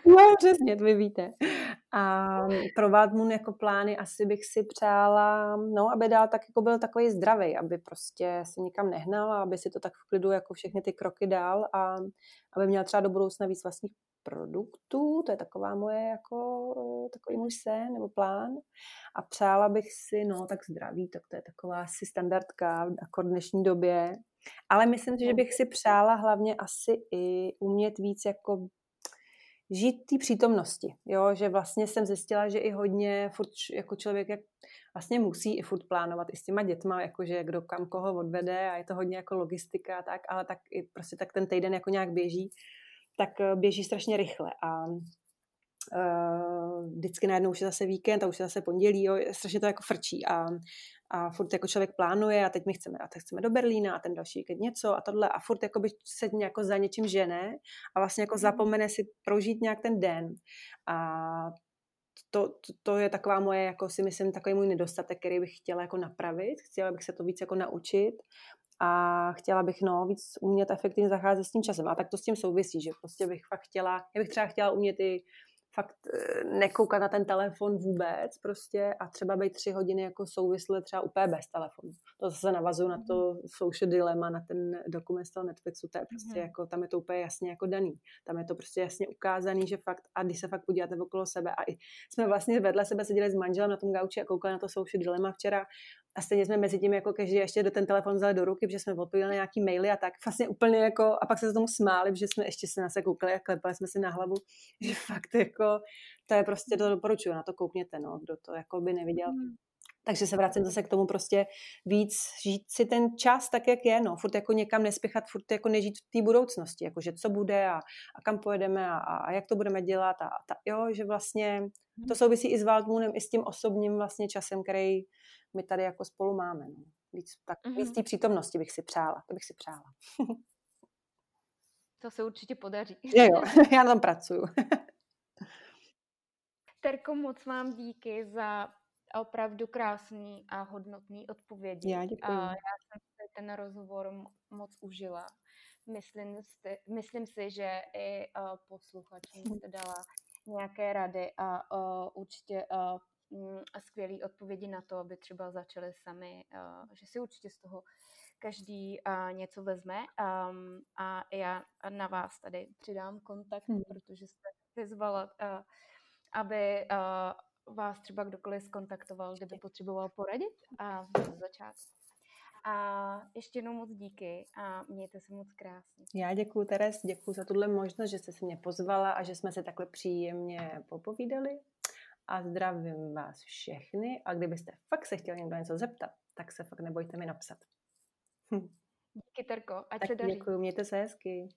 No, přesně, to vy víte. A pro Vadmun jako plány asi bych si přála, no, aby dál tak jako byl takový zdravý, aby prostě se nikam nehnal a aby si to tak v klidu jako všechny ty kroky dál a aby měl třeba do budoucna víc vlastních produktů, to je taková moje jako, takový můj sen nebo plán. A přála bych si, no tak zdraví, tak to je taková asi standardka jako v dnešní době. Ale myslím si, že bych si přála hlavně asi i umět víc jako žít té přítomnosti, jo, že vlastně jsem zjistila, že i hodně furt jako člověk jak vlastně musí i furt plánovat i s těma dětma, jakože kdo kam koho odvede a je to hodně jako logistika a tak, ale tak i prostě tak ten týden jako nějak běží tak eh, běží strašně rychle a uh, vždycky najednou už je zase víkend a už je zase pondělí, jo, strašně to jako frčí a, a furt jako člověk plánuje a teď my chceme, a teď chceme do Berlína a ten další víkend něco a tohle a furt jako by se jako za něčím žene a vlastně jako mhm. zapomene si prožít nějak ten den a to, to, to je taková moje, jako si myslím, takový můj nedostatek, který bych chtěla jako napravit, chtěla bych se to víc jako naučit a chtěla bych no, víc umět efektivně zacházet s tím časem. A tak to s tím souvisí, že prostě bych fakt chtěla, já bych třeba chtěla umět i fakt eh, nekoukat na ten telefon vůbec prostě a třeba být tři hodiny jako souvisle třeba úplně bez telefonu. To zase navazuju na to mhm. social dilema, na ten dokument z toho Netflixu, to je prostě mm. jako, tam je to úplně jasně jako daný. Tam je to prostě jasně ukázaný, že fakt, a když se fakt podíváte okolo sebe a i jsme vlastně vedle sebe seděli s manželem na tom gauči a koukali na to social dilema včera a stejně jsme mezi tím jako každý ještě do ten telefon vzali do ruky, protože jsme odpověděli na nějaký maily a tak vlastně úplně jako, a pak se tomu smáli, že jsme ještě se na se koukali a klepali jsme si na hlavu, že fakt jako, to je prostě, to doporučuju, na to koukněte, no, kdo to jako by neviděl. Takže se vracím zase k tomu prostě víc žít si ten čas tak, jak je, no, furt jako někam nespěchat, furt jako nežít v té budoucnosti, jako že co bude a, a kam pojedeme a, a, jak to budeme dělat a, a ta, jo, že vlastně to souvisí i s Waldmoonem, i s tím osobním vlastně časem, který my tady jako spolu máme. No. Víc, tak, mm-hmm. víc té přítomnosti bych si přála, to bych si přála. to se určitě podaří. Jo, jo, já na tom pracuju. Terko, moc vám díky za opravdu krásný a hodnotný odpovědi. Já děkuji. A já jsem si ten rozhovor moc užila. Myslím si, myslím si že i uh, posluchačům jste dala nějaké rady a uh, určitě uh, skvělé odpovědi na to, aby třeba začali sami, že si určitě z toho každý něco vezme a já na vás tady přidám kontakt, hmm. protože jste vyzvala, aby vás třeba kdokoliv skontaktoval, kdyby potřeboval poradit a z začátku. A ještě jednou moc díky a mějte se moc krásně. Já děkuji, Teres, děkuji za tuhle možnost, že jste se mě pozvala a že jsme se takhle příjemně popovídali. A zdravím vás všechny a kdybyste fakt se chtěli někdo něco zeptat, tak se fakt nebojte mi napsat. Díky, Terko, ať tak se daří. Děkuji, mějte se hezky.